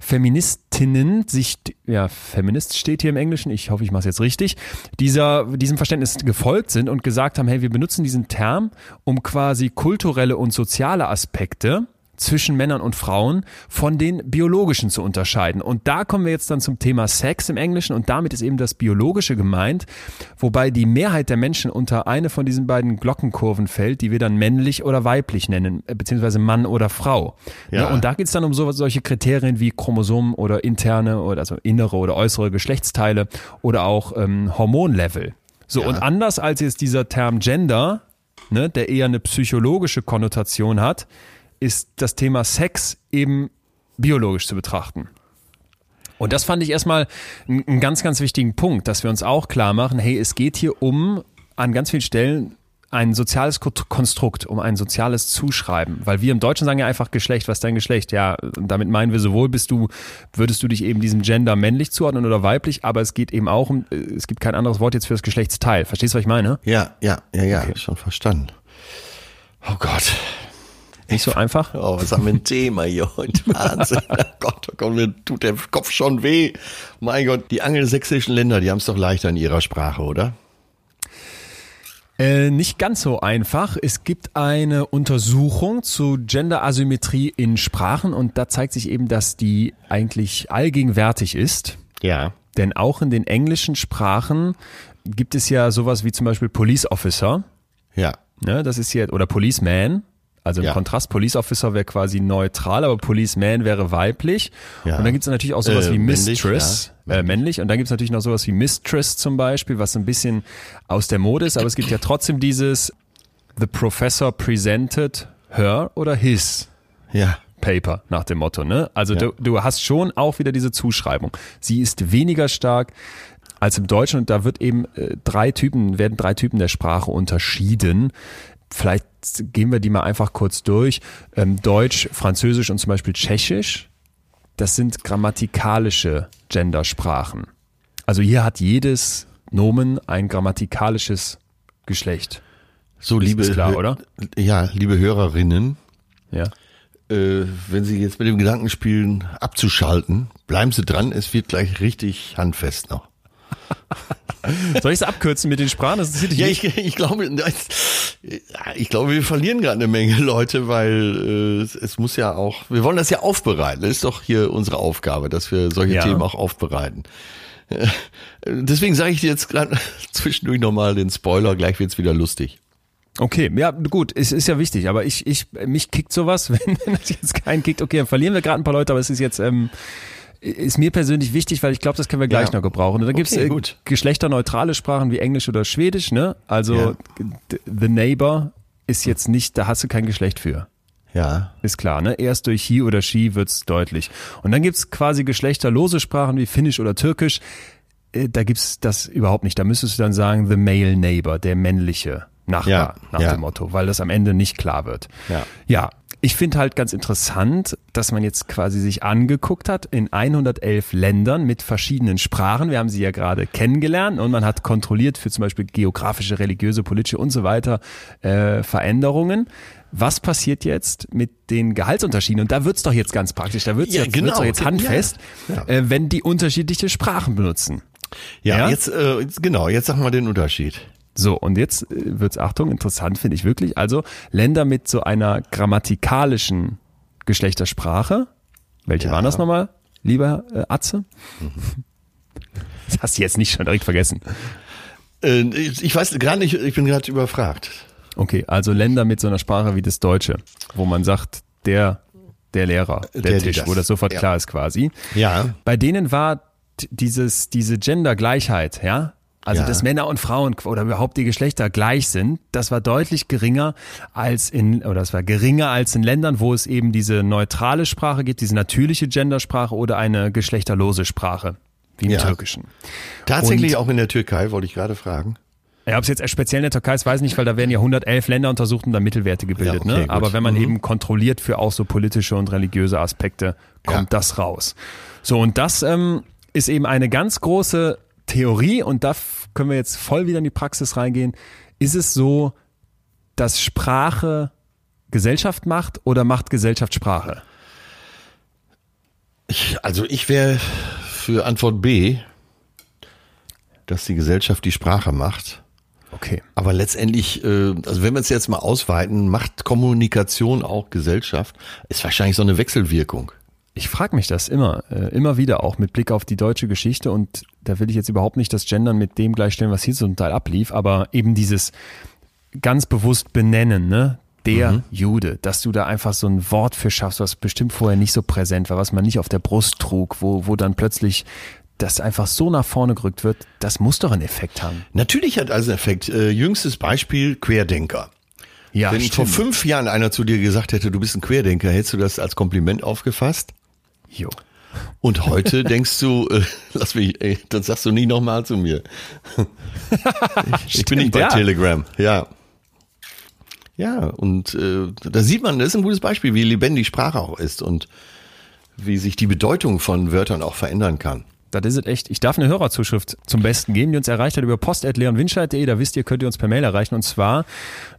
Feministinnen sich, ja, Feminist steht hier im Englischen, ich hoffe, ich mache es jetzt richtig, dieser, diesem Verständnis gefolgt sind und gesagt haben, hey, wir benutzen diesen Term, um quasi kulturelle und soziale Aspekte zwischen Männern und Frauen von den biologischen zu unterscheiden. Und da kommen wir jetzt dann zum Thema Sex im Englischen und damit ist eben das Biologische gemeint, wobei die Mehrheit der Menschen unter eine von diesen beiden Glockenkurven fällt, die wir dann männlich oder weiblich nennen, äh, beziehungsweise Mann oder Frau. Ja. Ne? Und da geht es dann um so, solche Kriterien wie Chromosomen oder interne oder also innere oder äußere Geschlechtsteile oder auch ähm, Hormonlevel. So, Ja. und anders als jetzt dieser Term Gender, ne, der eher eine psychologische Konnotation hat, ist das Thema Sex eben biologisch zu betrachten. Und das fand ich erstmal einen ganz, ganz wichtigen Punkt, dass wir uns auch klar machen, hey, es geht hier um an ganz vielen Stellen ein soziales Ko- Konstrukt, um ein soziales Zuschreiben. Weil wir im Deutschen sagen ja einfach Geschlecht, was ist dein Geschlecht? Ja, damit meinen wir sowohl bist du, würdest du dich eben diesem Gender männlich zuordnen oder weiblich, aber es geht eben auch um, äh, es gibt kein anderes Wort jetzt für das Geschlechtsteil. Verstehst du, was ich meine? Ja, ja, ja, ja. Schon verstanden. Oh Gott. Nicht so einfach? Oh, was haben wir ein Thema hier heute? Wahnsinn. Oh Gott, oh Gott, mir tut der Kopf schon weh. Mein Gott, die angelsächsischen Länder, die haben es doch leichter in ihrer Sprache, oder? Äh, nicht ganz so einfach. Es gibt eine Untersuchung zu Gender-Asymmetrie in Sprachen und da zeigt sich eben, dass die eigentlich allgegenwärtig ist. Ja. Denn auch in den englischen Sprachen gibt es ja sowas wie zum Beispiel Police Officer. Ja. Ne, das ist hier, oder Policeman. Also im Ja. Kontrast, Police Officer wäre quasi neutral, aber Policeman wäre weiblich. Ja. Und dann gibt es natürlich auch sowas Äh, wie männlich, Mistress, ja. äh, männlich. Und dann gibt es natürlich noch sowas wie Mistress zum Beispiel, was ein bisschen aus der Mode ist, aber es gibt ja trotzdem dieses The Professor presented her oder his Ja. Paper nach dem Motto, ne? Also du, du hast schon auch wieder diese Zuschreibung. Sie ist weniger stark als im Deutschen und da wird eben äh, drei Typen, werden drei Typen der Sprache unterschieden. Vielleicht gehen wir die mal einfach kurz durch. Ähm, Deutsch, Französisch und zum Beispiel Tschechisch, das sind grammatikalische Gendersprachen. Also hier hat jedes Nomen ein grammatikalisches Geschlecht. So, liebe, ist klar, oder? Ja, liebe Hörerinnen, Ja. äh, wenn Sie jetzt mit dem Gedanken spielen, abzuschalten, bleiben Sie dran, es wird gleich richtig handfest noch. Soll ich es abkürzen mit den Sprachen? Das dich Ja, ich, ich glaube, ich glaube, wir verlieren gerade eine Menge Leute, weil äh, es, es muss ja auch, wir wollen das ja aufbereiten. Das ist doch hier unsere Aufgabe, dass wir solche Ja. Themen auch aufbereiten. Äh, Deswegen sage ich dir jetzt gerade zwischendurch nochmal den Spoiler, gleich wird's wieder lustig. Okay, ja gut, es ist ja wichtig, aber ich, ich, mich kickt sowas, wenn, wenn das jetzt keinen kickt, okay, dann verlieren wir gerade ein paar Leute, aber es ist jetzt, ähm, ist mir persönlich wichtig, weil ich glaube, das können wir gleich Ja. noch gebrauchen. Und dann gibt's Okay, äh, gut. geschlechterneutrale Sprachen wie Englisch oder Schwedisch, ne? Also Ja. The Neighbor ist jetzt nicht, da hast du kein Geschlecht für. Ja. Ist klar, ne? Erst durch He oder She wird's deutlich. Und dann gibt's quasi geschlechterlose Sprachen wie Finnisch oder Türkisch. Äh, Da gibt's das überhaupt nicht. Da müsstest du dann sagen, the male neighbor, der männliche Nachbar, Ja, nach ja. dem Motto, weil das am Ende nicht klar wird. Ja. Ja. Ich finde halt ganz interessant, dass man jetzt quasi sich angeguckt hat in 111 Ländern mit verschiedenen Sprachen. Wir haben sie ja gerade kennengelernt und man hat kontrolliert für zum Beispiel geografische, religiöse, politische und so weiter äh, Veränderungen. Was passiert jetzt mit den Gehaltsunterschieden? Und da wird's doch jetzt ganz praktisch. Da wird's Ja, jetzt, genau. wird's doch jetzt handfest, Ja. Äh, wenn die unterschiedliche Sprachen benutzen. Ja, Ja? jetzt, äh, genau, jetzt sag mal den Unterschied. So, und jetzt äh, wird's, Achtung, interessant finde ich wirklich. Also Länder mit so einer grammatikalischen Geschlechtersprache. Welche Ja. waren das nochmal, lieber äh, Atze? Das hast du jetzt nicht schon direkt vergessen. Äh, ich weiß gerade nicht, ich bin gerade überfragt. Okay, also Länder mit so einer Sprache wie das Deutsche, wo man sagt, der, der Lehrer, der, Der, die Tisch, das. wo das sofort Ja. klar ist quasi. Ja. Bei denen war dieses, diese Gendergleichheit, ja, also Ja. dass Männer und Frauen oder überhaupt die Geschlechter gleich sind, das war deutlich geringer als in, oder das war geringer als in Ländern, wo es eben diese neutrale Sprache gibt, diese natürliche Gendersprache oder eine geschlechterlose Sprache, wie im Ja. Türkischen. Tatsächlich Und- auch in der Türkei, wollte ich gerade fragen. Ja, ob es jetzt speziell in der Türkei ist, weiß ich nicht, weil da werden ja 111 Länder untersucht und dann Mittelwerte gebildet. Ja, okay, ne? Aber wenn man Mhm. eben kontrolliert für auch so politische und religiöse Aspekte, kommt das raus. So, und das ähm, ist eben eine ganz große Theorie und da können wir jetzt voll wieder in die Praxis reingehen. Ist es so, dass Sprache Gesellschaft macht oder macht Gesellschaft Sprache? Ich, also ich wäre für Antwort B, dass die Gesellschaft die Sprache macht. Okay. Aber letztendlich, äh, also wenn wir es jetzt mal ausweiten, macht Kommunikation auch Gesellschaft, ist wahrscheinlich so eine Wechselwirkung. Ich frage mich das immer, äh, immer wieder auch mit Blick auf die deutsche Geschichte und da will ich jetzt überhaupt nicht das Gendern mit dem gleichstellen, was hier zum Teil ablief, aber eben dieses ganz bewusst benennen, ne? Der Jude, dass du da einfach so ein Wort für schaffst, was bestimmt vorher nicht so präsent war, was man nicht auf der Brust trug, wo, wo dann plötzlich das einfach so nach vorne gerückt wird, das muss doch einen Effekt haben. Natürlich hat also einen Effekt. Äh, jüngstes Beispiel Querdenker. Ja, Wenn vor fünf Jahren einer zu dir gesagt hätte, du bist ein Querdenker, hättest du das als Kompliment aufgefasst? Jo. Und heute denkst du, äh, lass mich, ey, das sagst du nie nochmal zu mir. ich, ich bin nicht bei ja. Telegram, ja. Ja, und äh, da sieht man, das ist ein gutes Beispiel, wie lebendig Sprache auch ist und wie sich die Bedeutung von Wörtern auch verändern kann. Das ist es echt. Ich darf eine Hörerzuschrift zum Besten geben, die uns erreicht hat über post.leonwinscheid.de. Da wisst ihr, könnt ihr uns per Mail erreichen. Und zwar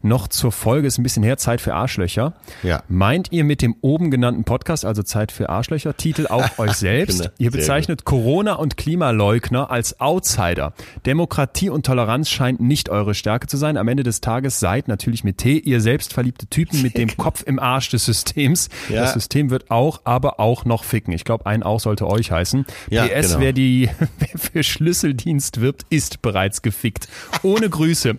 noch zur Folge, ist ein bisschen her, Zeit für Arschlöcher. Ja. Meint ihr mit dem oben genannten Podcast, also Zeit für Arschlöcher, Titel auch euch selbst? Genau. Ihr bezeichnet Corona und Klimaleugner als Outsider. Demokratie und Toleranz scheint nicht eure Stärke zu sein. Am Ende des Tages seid natürlich mit T ihr selbstverliebte Typen mit dem Kopf im Arsch des Systems. Ja. Das System wird auch, aber auch noch ficken. Ich glaube, ein auch sollte euch heißen. Ja, PS, genau. Wer die, wer für Schlüsseldienst wirbt, ist bereits gefickt. Ohne Grüße.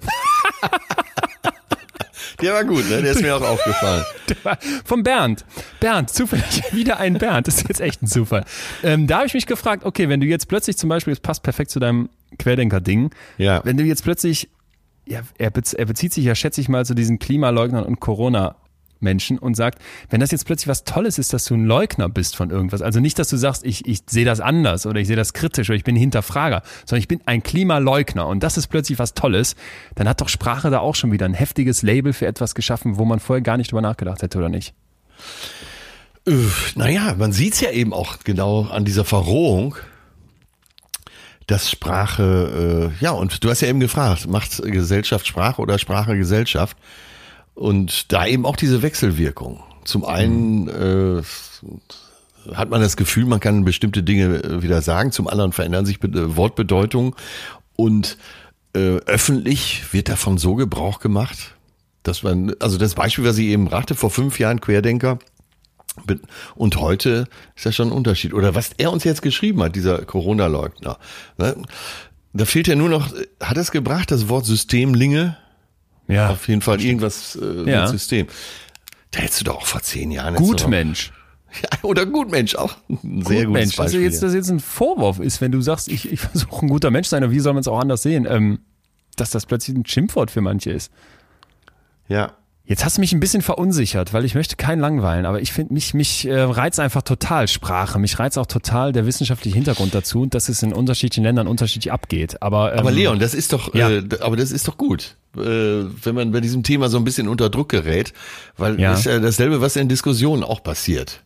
Der war gut, ne? Der ist mir auch aufgefallen. Vom Bernd. Bernd, zufällig wieder ein Bernd. Das ist jetzt echt ein Zufall. Ähm, da habe ich mich gefragt, okay, wenn du jetzt plötzlich zum Beispiel, es passt perfekt zu deinem Querdenker-Ding, Ja. wenn du jetzt plötzlich, ja, er, er bezieht sich ja, schätze ich mal, zu diesen Klimaleugnern und Corona- Menschen und sagt, wenn das jetzt plötzlich was Tolles ist, dass du ein Leugner bist von irgendwas, also nicht, dass du sagst, ich, ich sehe das anders oder ich sehe das kritisch oder ich bin Hinterfrager, sondern ich bin ein Klimaleugner und das ist plötzlich was Tolles, dann hat doch Sprache da auch schon wieder ein heftiges Label für etwas geschaffen, wo man vorher gar nicht drüber nachgedacht hätte, oder nicht? Äh, Naja, man sieht's ja eben auch genau an dieser Verrohung, dass Sprache, äh, ja, und du hast ja eben gefragt, macht Gesellschaft Sprache oder Sprache Gesellschaft? Und da eben auch diese Wechselwirkung. Zum einen äh, hat man das Gefühl, man kann bestimmte Dinge äh, wieder sagen, zum anderen verändern sich äh, Wortbedeutungen und äh, öffentlich wird davon so Gebrauch gemacht, dass man, also das Beispiel, was ich eben brachte, vor fünf Jahren Querdenker, Und heute ist das schon ein Unterschied. Oder was er uns jetzt geschrieben hat, dieser Corona-Leugner. Ne? Da fehlt ja nur noch, hat es gebracht, das Wort Systemlinge? Ja. Auf jeden Fall irgendwas äh, Ja. System. Da hättest du doch auch vor zehn Jahren. doch- Gutmensch. Ja, oder Gutmensch, auch ein sehr gutes Gutmensch. Also jetzt, dass jetzt ein Vorwurf ist, wenn du sagst, ich, ich versuche ein guter Mensch zu sein, aber wie soll man es auch anders sehen, ähm, dass das plötzlich ein Schimpfwort für manche ist. ja. Jetzt hast du mich ein bisschen verunsichert, weil ich möchte keinen langweilen, aber ich finde mich mich äh, reizt einfach total Sprache, mich reizt auch total der wissenschaftliche Hintergrund dazu und dass es in unterschiedlichen Ländern unterschiedlich abgeht. Aber ähm, Aber Leon, das ist doch, Ja. äh, aber das ist doch gut, äh, wenn man bei diesem Thema so ein bisschen unter Druck gerät, weil Ja. das ist ja dasselbe, was in Diskussionen auch passiert,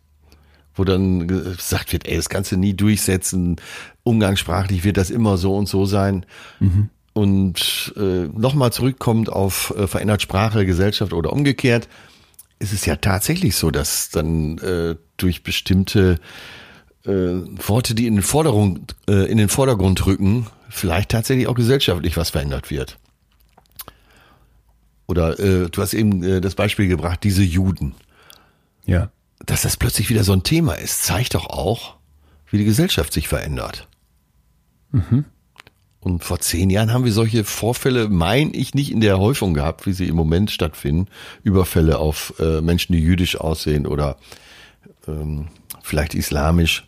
wo dann gesagt wird, ey, das kannst du nie durchsetzen, umgangssprachlich wird das immer so und so sein. Und äh, nochmal zurückkommt auf äh, verändert Sprache, Gesellschaft oder umgekehrt, ist es ja tatsächlich so, dass dann äh, durch bestimmte äh, Worte, die in den, Vordergrund, äh, in den Vordergrund rücken, vielleicht tatsächlich auch gesellschaftlich was verändert wird. Oder äh, du hast eben äh, das Beispiel gebracht, diese Juden. ja. Dass das plötzlich wieder so ein Thema ist, zeigt doch auch, wie die Gesellschaft sich verändert. Und vor zehn Jahren haben wir solche Vorfälle, meine ich, nicht in der Häufung gehabt, wie sie im Moment stattfinden. Überfälle auf äh, Menschen, die jüdisch aussehen oder ähm, vielleicht islamisch.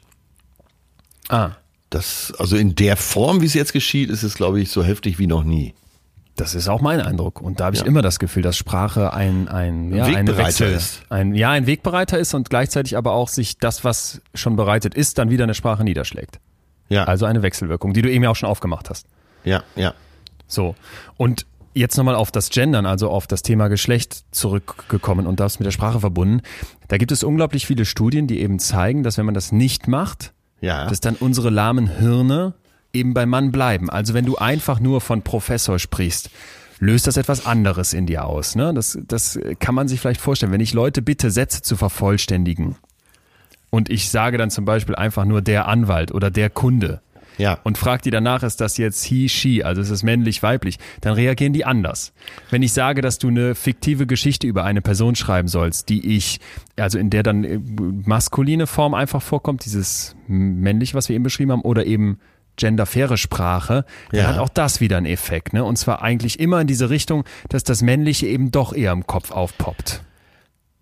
Ah, Das, also in der Form, wie es jetzt geschieht, ist es, glaube ich, so heftig wie noch nie. Das ist auch mein Eindruck. Und da habe ich Ja. immer das Gefühl, dass Sprache ein, ein, ja, ein Wegbereiter ist. Ein, ja, ein Wegbereiter ist und gleichzeitig aber auch sich das, was schon bereitet ist, dann wieder in der Sprache niederschlägt. Ja, Also eine Wechselwirkung, die du eben ja auch schon aufgemacht hast. ja, ja. So. Und jetzt nochmal auf das Gendern, also auf das Thema Geschlecht zurückgekommen und das mit der Sprache verbunden. Da gibt es unglaublich viele Studien, die eben zeigen, dass wenn man das nicht macht, Ja. dass dann unsere lahmen Hirne eben beim Mann bleiben. Also wenn du einfach nur von Professor sprichst, löst das etwas anderes in dir aus. Ne? Das, das kann man sich vielleicht vorstellen. Wenn ich Leute bitte, Sätze zu vervollständigen und ich sage dann zum Beispiel einfach nur der Anwalt oder der Kunde, Ja. und fragt die danach, ist das jetzt he, she, also ist es männlich, weiblich, dann reagieren die anders. Wenn ich sage, dass du eine fiktive Geschichte über eine Person schreiben sollst, die ich, also in der dann äh, maskuline Form einfach vorkommt, dieses männliche, was wir eben beschrieben haben, oder eben genderfaire Sprache, dann Ja. hat auch das wieder einen Effekt. Ne? Und zwar eigentlich immer in diese Richtung, dass das Männliche eben doch eher im Kopf aufpoppt.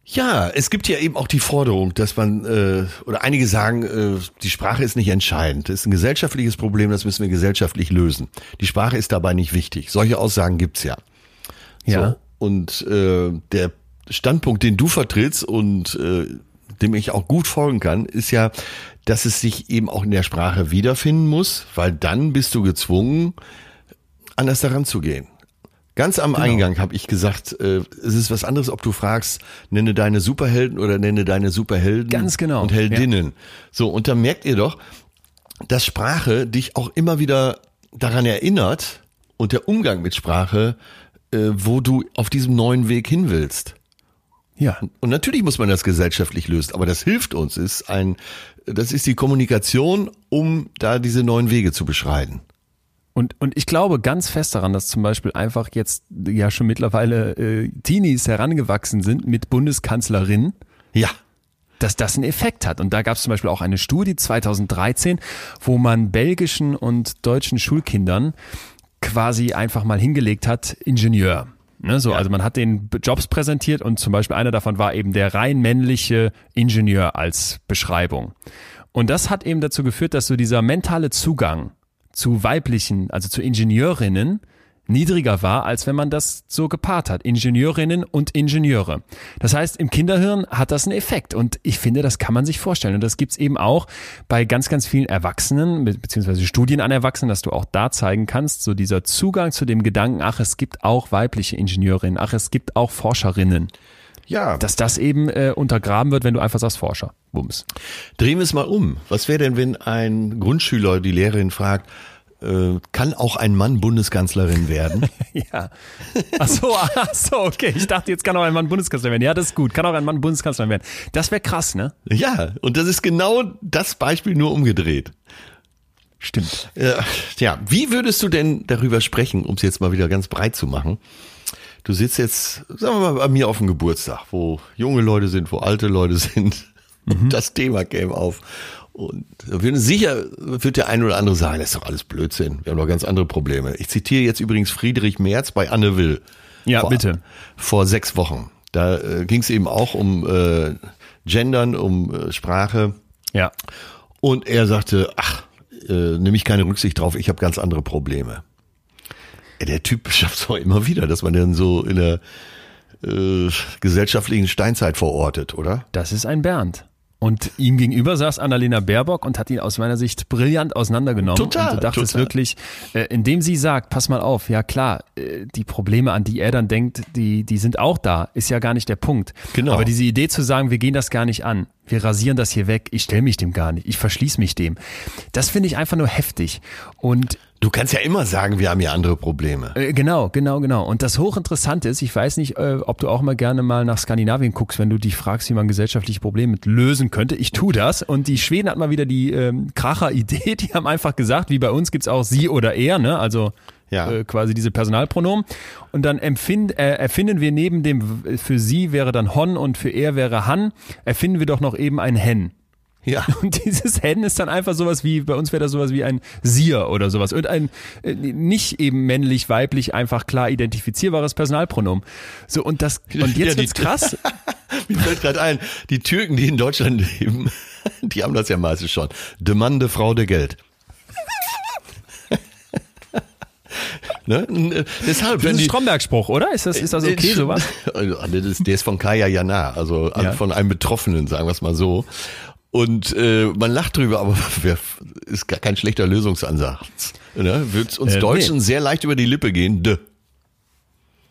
Ja, es gibt ja eben auch die Forderung, dass man, äh, oder einige sagen, äh, die Sprache ist nicht entscheidend. Das ist ein gesellschaftliches Problem, das müssen wir gesellschaftlich lösen. Die Sprache ist dabei nicht wichtig. Solche Aussagen gibt's ja. Ja. So. Und äh, der Standpunkt, den du vertrittst und äh, dem ich auch gut folgen kann, ist ja, dass es sich eben auch in der Sprache wiederfinden muss, weil dann bist du gezwungen, anders daran zu gehen. Ganz am Eingang habe ich gesagt, äh, es ist was anderes, ob du fragst, nenne deine Superhelden oder nenne deine Superhelden Ganz genau, und Heldinnen. So, und da merkt ihr doch, dass Sprache dich auch immer wieder daran erinnert und der Umgang mit Sprache, äh, wo du auf diesem neuen Weg hin willst. Ja. Und natürlich muss man das gesellschaftlich lösen, aber das hilft uns, ist ein, das ist die Kommunikation, um da diese neuen Wege zu beschreiten. Und, und ich glaube ganz fest daran, dass zum Beispiel einfach jetzt ja schon mittlerweile äh, Teenies herangewachsen sind mit Bundeskanzlerin, Ja. dass das einen Effekt hat. Und da gab es zum Beispiel auch eine Studie 2013, wo man belgischen und deutschen Schulkindern quasi einfach mal hingelegt hat, Ingenieur. Ne, so, Also man hat den Jobs präsentiert und zum Beispiel einer davon war eben der rein männliche Ingenieur als Beschreibung. Und das hat eben dazu geführt, dass so dieser mentale Zugang zu weiblichen, also zu Ingenieurinnen, niedriger war, als wenn man das so gepaart hat. Ingenieurinnen und Ingenieure. Das heißt, im Kinderhirn hat das einen Effekt und ich finde, das kann man sich vorstellen. Und das gibt's eben auch bei ganz, ganz vielen Erwachsenen, be- beziehungsweise Studien an Erwachsenen, dass du auch da zeigen kannst, so dieser Zugang zu dem Gedanken, ach, es gibt auch weibliche Ingenieurinnen, ach, es gibt auch Forscherinnen, Ja. dass das eben äh, untergraben wird, wenn du einfach sagst Forscher. Bums. Drehen wir es mal um. Was wäre denn, wenn ein Grundschüler die Lehrerin fragt, äh, kann auch ein Mann Bundeskanzlerin werden? Ja. Ach so, ach so, okay. Ich dachte, jetzt kann auch ein Mann Bundeskanzler werden. Ja, das ist gut. Kann auch ein Mann Bundeskanzler werden. Das wäre krass, ne? ja, und das ist genau das Beispiel nur umgedreht. Stimmt. Ja, ja, wie würdest du denn darüber sprechen, um es jetzt mal wieder ganz breit zu machen? Du sitzt jetzt, sagen wir mal, bei mir auf dem Geburtstag, wo junge Leute sind, wo alte Leute sind. Und das Thema käme auf. Und sicher wird der ein oder andere sagen, das ist doch alles Blödsinn. Wir haben doch ganz andere Probleme. Ich zitiere jetzt übrigens Friedrich Merz bei Anne Will. Ja, vor, bitte. Vor sechs Wochen. Da äh, ging es eben auch um äh, Gendern, um äh, Sprache. Ja. Und er sagte, ach, äh, nehme ich keine Rücksicht drauf, ich habe ganz andere Probleme. Der Typ schafft es auch immer wieder, dass man dann so in der äh, gesellschaftlichen Steinzeit verortet, oder? Das ist ein Bernd. Und ihm gegenüber saß Annalena Baerbock und hat ihn aus meiner Sicht brillant auseinandergenommen. Total, Und du dachtest total. wirklich, äh, indem sie sagt, pass mal auf, ja klar, äh, die Probleme, an die er dann denkt, die, die sind auch da, ist ja gar nicht der Punkt. Genau. Aber diese Idee zu sagen, wir gehen das gar nicht an, wir rasieren das hier weg, ich stelle mich dem gar nicht, ich verschließe mich dem, das finde ich einfach nur heftig. Und Du kannst ja immer sagen, wir haben ja andere Probleme. äh, Genau, genau, genau. Und das Hochinteressante ist, ich weiß nicht, äh, ob du auch mal gerne mal nach Skandinavien guckst, wenn du dich fragst, wie man gesellschaftliche Probleme mit lösen könnte. Ich tu das. Und die Schweden hatten mal wieder die ähm, Kracher-Idee. Die haben einfach gesagt, wie bei uns gibt's auch sie oder er, ne? Also Ja. äh, quasi diese Personalpronomen. Und dann empfind, äh, erfinden wir neben dem, für sie wäre dann Hon und für er wäre Han, erfinden wir doch noch eben ein Hen. Ja. Und dieses Hen ist dann einfach sowas wie, bei uns wäre das sowas wie ein Sier oder sowas. Und ein äh, nicht eben männlich, weiblich, einfach klar identifizierbares Personalpronomen. So, und das, und Ja, jetzt die- wird's krass. Mir fällt gerade ein, die Türken, die in Deutschland leben, die haben das ja meistens schon. De Mann, de Frau, de Geld. ne? N- Deshalb, Das ist ein Stromberg-Spruch, oder? Ist das, ist das okay, sowas? Also, der ist von Kaya Jana, also Ja. von einem Betroffenen, sagen wir es mal so. Und äh, man lacht drüber, aber ist gar kein schlechter Lösungsansatz. Ne? Wird uns Äh, Deutschen nee. sehr leicht über die Lippe gehen. De.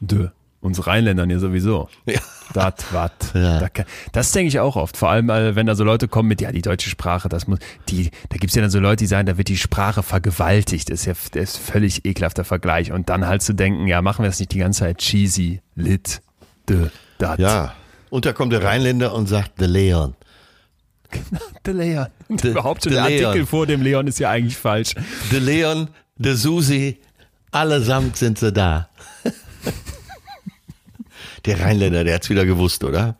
Dö. Uns Rheinländern ja sowieso. Ja. Dat, wat. Ja. Da Das denke ich auch oft. Vor allem, äh, wenn da so Leute kommen mit, ja, die deutsche Sprache, das muss, die, da gibt's ja dann so Leute, die sagen, da wird die Sprache vergewaltigt. Das ist ja das ist völlig ekelhafter Vergleich. Und dann halt zu denken, ja, machen wir es nicht die ganze Zeit cheesy, lit, de, dat. Ja. Und da kommt der Rheinländer und sagt, de Leon. De Leon. De- überhaupt schon de der Leon. Artikel vor dem Leon ist ja eigentlich falsch. De Leon, de Susi, allesamt sind sie da. Der Rheinländer, der hat's wieder gewusst, oder?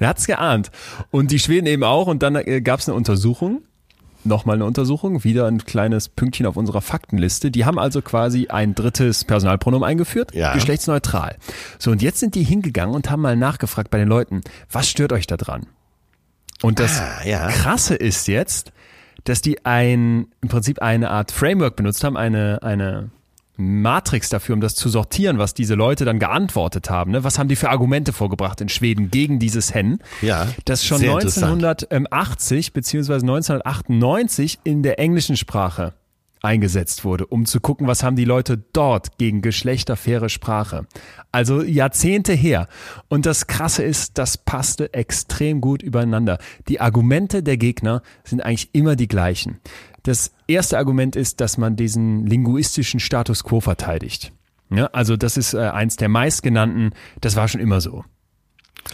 Der hat's geahnt. Und die Schweden eben auch. Und dann äh, gab's eine Untersuchung. Nochmal eine Untersuchung, wieder ein kleines Pünktchen auf unserer Faktenliste. Die haben also quasi ein drittes Personalpronomen eingeführt, Ja. geschlechtsneutral. So, und jetzt sind die hingegangen und haben mal nachgefragt bei den Leuten, was stört euch da dran? Und das Ah, ja. Krasse ist jetzt, dass die ein, im Prinzip eine Art Framework benutzt haben, eine, eine Matrix dafür, um das zu sortieren, was diese Leute dann geantwortet haben. Ne? Was haben die für Argumente vorgebracht in Schweden gegen dieses Hen? Ja, Das schon sehr interessant. 1980 beziehungsweise 1998 in der englischen Sprache eingesetzt wurde, um zu gucken, was haben die Leute dort gegen geschlechterfaire Sprache. Also Jahrzehnte her. Und das Krasse ist, das passte extrem gut übereinander. Die Argumente der Gegner sind eigentlich immer die gleichen. Das erste Argument ist, dass man diesen linguistischen Status quo verteidigt. Ja, also das ist äh, eins der meistgenannten, das war schon immer so.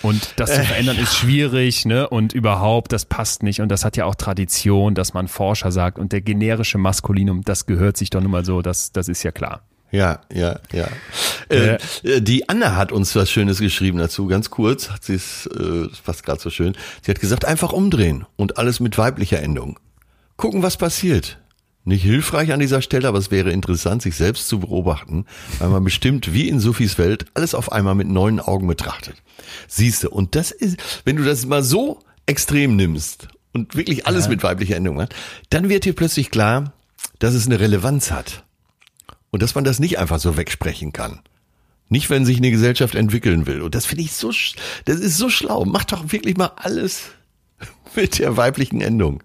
Und das zu verändern ist schwierig, ne? Und überhaupt, das passt nicht. Und das hat ja auch Tradition, dass man Forscher sagt. Und der generische Maskulinum, das gehört sich doch nun mal so, das, das ist ja klar. Ja, ja, ja. Äh, äh, die Anna hat uns was Schönes geschrieben dazu, ganz kurz. Hat sie es, äh, das passt gerade so schön. Sie hat gesagt, einfach umdrehen und alles mit weiblicher Endung. Gucken, was passiert. Nicht hilfreich an dieser Stelle, aber es wäre interessant, sich selbst zu beobachten, weil man bestimmt, wie in Sophies Welt, alles auf einmal mit neuen Augen betrachtet. Siehste, und das ist, wenn du das mal so extrem nimmst und wirklich alles mit weiblicher Endung machst, dann wird dir plötzlich klar, dass es eine Relevanz hat. Und dass man das nicht einfach so wegsprechen kann. Nicht, wenn sich eine Gesellschaft entwickeln will. Und das finde ich so, sch- das ist so schlau. Mach doch wirklich mal alles mit der weiblichen Endung.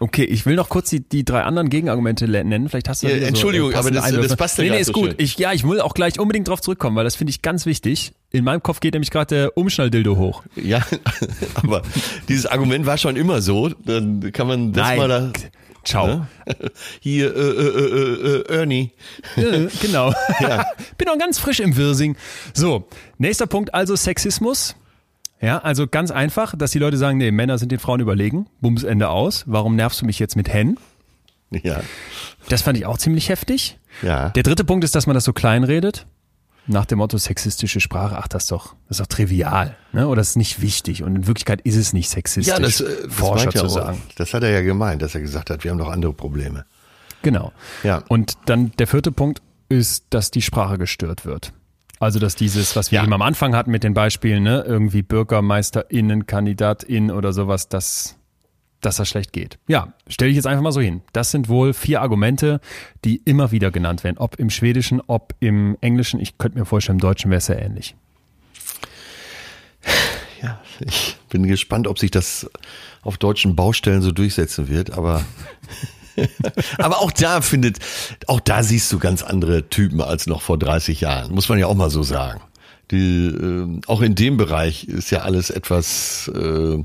Okay, ich will noch kurz die, die drei anderen Gegenargumente nennen. Vielleicht hast du Ja, Entschuldigung, so, äh, aber das- das Einwürfe. passt ja Nee, nee, ist gut. Ich, ja, ich will auch gleich unbedingt drauf zurückkommen, weil das finde ich ganz wichtig. In meinem Kopf geht nämlich gerade der Umschnalldildo hoch. Ja, aber dieses Argument war schon immer so. Dann kann man das mal da. Ciao. Ne? Hier, äh, äh, äh, äh, Ernie. Äh, genau. Ja. Bin noch ganz frisch im Wirsing. So, nächster Punkt also Sexismus. Ja, also ganz einfach, dass die Leute sagen, nee, Männer sind den Frauen überlegen. Bums Ende aus. Warum nervst du mich jetzt mit Hen? Ja. Das fand ich auch ziemlich heftig. Ja. Der dritte Punkt ist, dass man das so klein redet. Nach dem Motto sexistische Sprache, ach, das ist doch, das ist doch trivial, ne? Oder das ist nicht wichtig. Und in Wirklichkeit ist es nicht sexistisch, Ja, das, äh, das Forscher zu auch. sagen. Das hat er ja gemeint, dass er gesagt hat, wir haben noch andere Probleme. Genau. Ja. Und dann der vierte Punkt ist, dass die Sprache gestört wird. Also, dass dieses, was wir Ja. eben am Anfang hatten mit den Beispielen, ne, irgendwie BürgermeisterInnen, KandidatInnen oder sowas, dass, dass das schlecht geht. Ja, stelle ich jetzt einfach mal so hin. Das sind wohl vier Argumente, die immer wieder genannt werden. Ob im Schwedischen, ob im Englischen. Ich könnte mir vorstellen, im Deutschen wäre es ja ähnlich. Ja, ich bin gespannt, ob sich das auf deutschen Baustellen so durchsetzen wird, aber aber auch da findet, auch da siehst du ganz andere Typen als noch vor 30 Jahren, muss man ja auch mal so sagen. Die, äh, auch in dem Bereich ist ja alles etwas äh,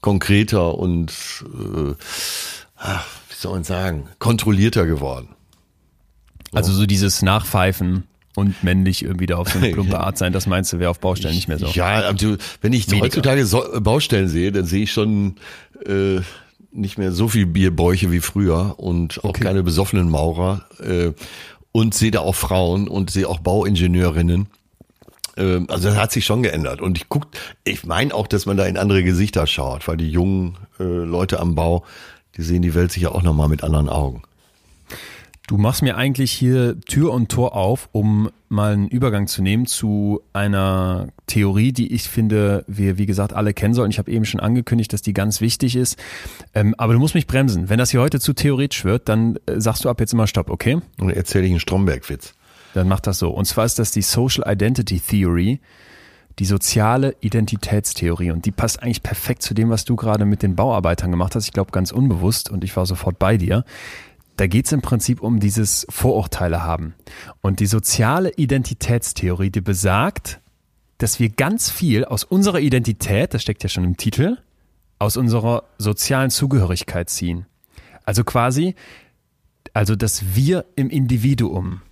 konkreter und äh, ach, wie soll man sagen, kontrollierter geworden. Also so dieses Nachpfeifen und männlich irgendwie da auf so eine plumpe Art sein, das meinst du, wäre auf Baustellen nicht mehr so. Ja, also, wenn ich Weniger. heutzutage so, Baustellen sehe, dann sehe ich schon äh, nicht mehr so viel Bierbäuche wie früher und auch keine besoffenen Maurer äh, und sehe da auch Frauen und sehe auch Bauingenieurinnen. Ähm, Also das hat sich schon geändert und ich guck, ich meine auch, dass man da in andere Gesichter schaut, weil die jungen äh, Leute am Bau, die sehen die Welt sicher auch nochmal mit anderen Augen. Du machst mir eigentlich hier Tür und Tor auf, um mal einen Übergang zu nehmen zu einer Theorie, die ich finde, wir wie gesagt alle kennen sollen. Ich habe eben schon angekündigt, dass die ganz wichtig ist. Ähm, aber du musst mich bremsen. Wenn das hier heute zu theoretisch wird, dann äh, sagst du ab jetzt immer Stopp, okay? Und erzähle ich einen Stromberg-Witz. Dann mach das so. Und zwar ist das die Social Identity Theory, die soziale Identitätstheorie. Und die passt eigentlich perfekt zu dem, was du gerade mit den Bauarbeitern gemacht hast. Ich glaube, ganz unbewusst. Und ich war sofort bei dir. Da geht es im Prinzip um dieses Vorurteile haben. Und die soziale Identitätstheorie, die besagt, dass wir ganz viel aus unserer Identität, das steckt ja schon im Titel, aus unserer sozialen Zugehörigkeit ziehen. Also quasi, also das Wir im Individuum.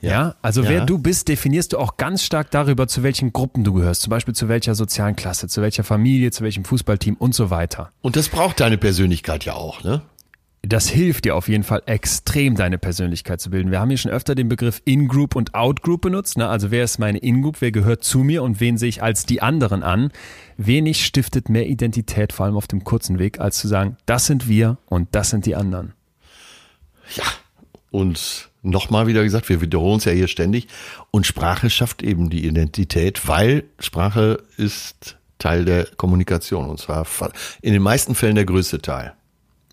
Ja, also Ja. wer du bist, definierst du auch ganz stark darüber, zu welchen Gruppen du gehörst. Zum Beispiel zu welcher sozialen Klasse, zu welcher Familie, zu welchem Fußballteam und so weiter. Und das braucht deine Persönlichkeit ja auch, ne? Das hilft dir auf jeden Fall extrem, deine Persönlichkeit zu bilden. Wir haben hier schon öfter den Begriff In-Group und Out-Group benutzt. Ne? Also wer ist meine In-Group, wer gehört zu mir und wen sehe ich als die anderen an? Wenig stiftet mehr Identität, vor allem auf dem kurzen Weg, als zu sagen, das sind wir und das sind die anderen. Ja. Und nochmal wieder gesagt, wir wiederholen es ja hier ständig. Und Sprache schafft eben die Identität, weil Sprache ist Teil der Kommunikation. Und zwar in den meisten Fällen der größte Teil.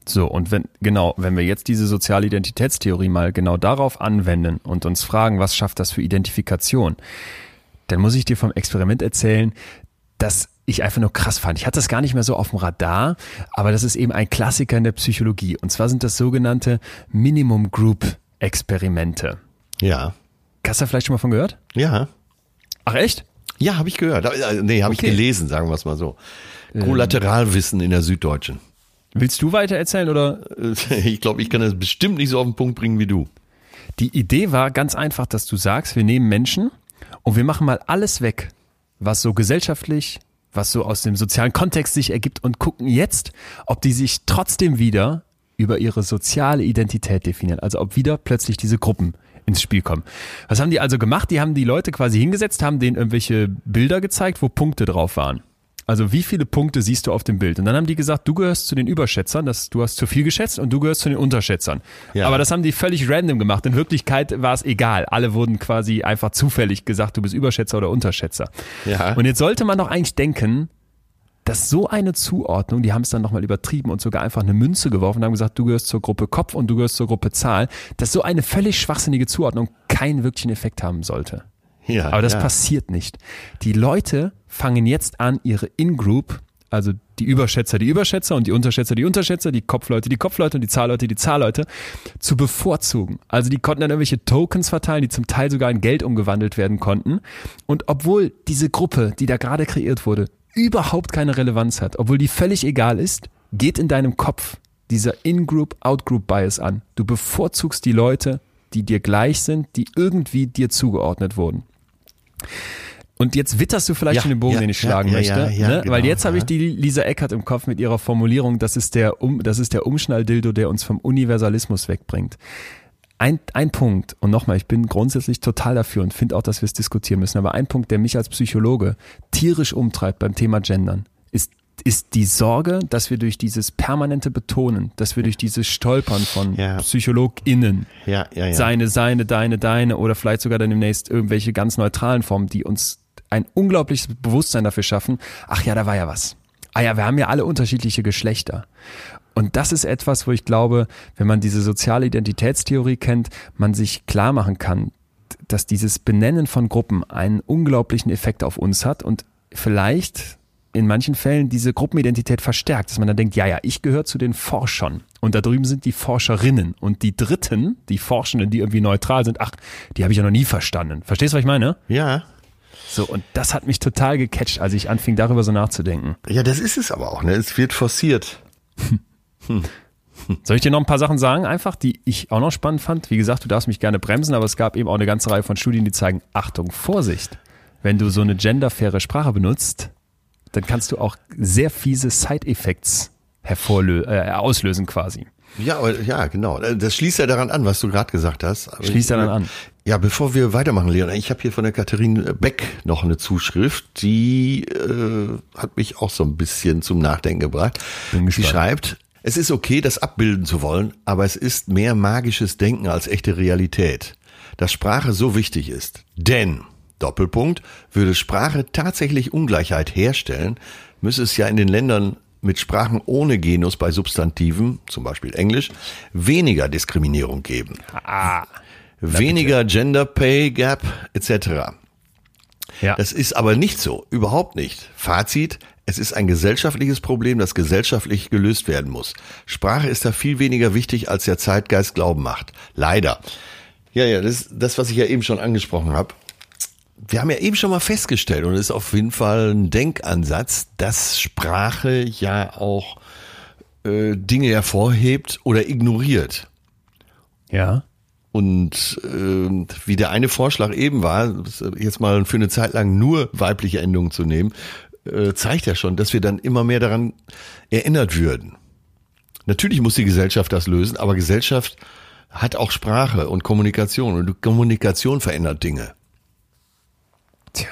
So, und wenn, genau, wenn wir jetzt diese soziale Identitätstheorie mal genau darauf anwenden und uns fragen, was schafft das für Identifikation, dann muss ich dir vom Experiment erzählen, dass ich einfach nur krass fand. Ich hatte das gar nicht mehr so auf dem Radar, aber das ist eben ein Klassiker in der Psychologie. Und zwar sind das sogenannte Minimum Group Experimente. Ja. Hast du da vielleicht schon mal von gehört? Ja. Ach echt? Ja, habe ich gehört. Äh, Nee, habe Okay. ich gelesen, sagen wir es mal so. Kollateralwissen in der Süddeutschen. Willst du weiter erzählen oder Äh, Ich glaube, ich kann das bestimmt nicht so auf den Punkt bringen wie du. Die Idee war ganz einfach, dass du sagst, wir nehmen Menschen und wir machen mal alles weg, was so gesellschaftlich, was so aus dem sozialen Kontext sich ergibt und gucken jetzt, ob die sich trotzdem wieder über ihre soziale Identität definieren. Also ob wieder plötzlich diese Gruppen ins Spiel kommen. Was haben die also gemacht? Die haben die Leute quasi hingesetzt, haben denen irgendwelche Bilder gezeigt, wo Punkte drauf waren. Also wie viele Punkte siehst du auf dem Bild? Und dann haben die gesagt, du gehörst zu den Überschätzern, das, du hast zu viel geschätzt und du gehörst zu den Unterschätzern. Ja. Aber das haben die völlig random gemacht. In Wirklichkeit war es egal. Alle wurden quasi einfach zufällig gesagt, du bist Überschätzer oder Unterschätzer. Ja. Und jetzt sollte man doch eigentlich denken, dass so eine Zuordnung, die haben es dann nochmal übertrieben und sogar einfach eine Münze geworfen und haben gesagt, du gehörst zur Gruppe Kopf und du gehörst zur Gruppe Zahl, dass so eine völlig schwachsinnige Zuordnung keinen wirklichen Effekt haben sollte. Ja, Aber das ja. passiert nicht. Die Leute fangen jetzt an, ihre In-Group, also die Überschätzer, die Überschätzer und die Unterschätzer, die Unterschätzer, die Kopfleute, die Kopfleute und die Zahlleute, die Zahlleute zu bevorzugen. Also die konnten dann irgendwelche Tokens verteilen, die zum Teil sogar in Geld umgewandelt werden konnten. Und obwohl diese Gruppe, die da gerade kreiert wurde, überhaupt keine Relevanz hat, obwohl die völlig egal ist, geht in deinem Kopf dieser In-Group, Out-Group-Bias an. Du bevorzugst die Leute, die dir gleich sind, die irgendwie dir zugeordnet wurden. Und jetzt witterst du vielleicht Ja, schon den Bogen, ja, den ich schlagen ja, möchte. ne? genau, Weil jetzt habe ich die Lisa Eckert im Kopf mit ihrer Formulierung, das ist der, um, das ist der Umschnalldildo, der uns vom Universalismus wegbringt. Ein, ein Punkt, und nochmal, ich bin grundsätzlich total dafür und finde auch, dass wir es diskutieren müssen, aber ein Punkt, der mich als Psychologe tierisch umtreibt beim Thema Gendern, ist, ist die Sorge, dass wir durch dieses permanente Betonen, dass wir durch dieses Stolpern von Ja. PsychologInnen, Ja, ja, ja. seine, seine, deine, deine oder vielleicht sogar dann demnächst irgendwelche ganz neutralen Formen, die uns ein unglaubliches Bewusstsein dafür schaffen, ach ja, da war ja was. Ah ja, wir haben ja alle unterschiedliche Geschlechter. Und das ist etwas, wo ich glaube, wenn man diese soziale Identitätstheorie kennt, man sich klar machen kann, dass dieses Benennen von Gruppen einen unglaublichen Effekt auf uns hat und vielleicht in manchen Fällen diese Gruppenidentität verstärkt, dass man dann denkt, ja, ja, ich gehöre zu den Forschern und da drüben sind die Forscherinnen und die Dritten, die Forschenden, die irgendwie neutral sind, ach, die habe ich ja noch nie verstanden. Verstehst du, was ich meine? Ja. So, und das hat mich total gecatcht, als ich anfing, darüber so nachzudenken. Ja, das ist es aber auch, ne? Es wird forciert. Soll ich dir noch ein paar Sachen sagen, einfach, die ich auch noch spannend fand? Wie gesagt, du darfst mich gerne bremsen, aber es gab eben auch eine ganze Reihe von Studien, die zeigen, Achtung, Vorsicht. Wenn du so eine genderfaire Sprache benutzt, dann kannst du auch sehr fiese Side-Effects hervorlö äh, auslösen quasi. Ja, ja, genau. Das schließt ja daran an, was du gerade gesagt hast. Schließt ich- daran an. Ja, bevor wir weitermachen, Leon, ich habe hier von der Katharine Beck noch eine Zuschrift, die äh, hat mich auch so ein bisschen zum Nachdenken gebracht. Bin Sie schreibt, es ist okay, das abbilden zu wollen, aber es ist mehr magisches Denken als echte Realität, dass Sprache so wichtig ist. Denn, Doppelpunkt, würde Sprache tatsächlich Ungleichheit herstellen, müsse es ja in den Ländern mit Sprachen ohne Genus bei Substantiven, zum Beispiel Englisch, weniger Diskriminierung geben weniger Gender Pay Gap etc. Ja. Das ist aber nicht so, überhaupt nicht. Fazit, es ist ein gesellschaftliches Problem, das gesellschaftlich gelöst werden muss. Sprache ist da viel weniger wichtig, als der Zeitgeist glauben macht. Leider. Ja, ja, das das, was ich ja eben schon angesprochen habe. Wir haben ja eben schon mal festgestellt, und es ist auf jeden Fall ein Denkansatz, dass Sprache ja auch äh, Dinge hervorhebt oder ignoriert. ja. Und ähm, wie der eine Vorschlag eben war, jetzt mal für eine Zeit lang nur weibliche Endungen zu nehmen, äh, zeigt ja schon, dass wir dann immer mehr daran erinnert würden. Natürlich muss die Gesellschaft das lösen, aber Gesellschaft hat auch Sprache und Kommunikation und Kommunikation verändert Dinge. Tja.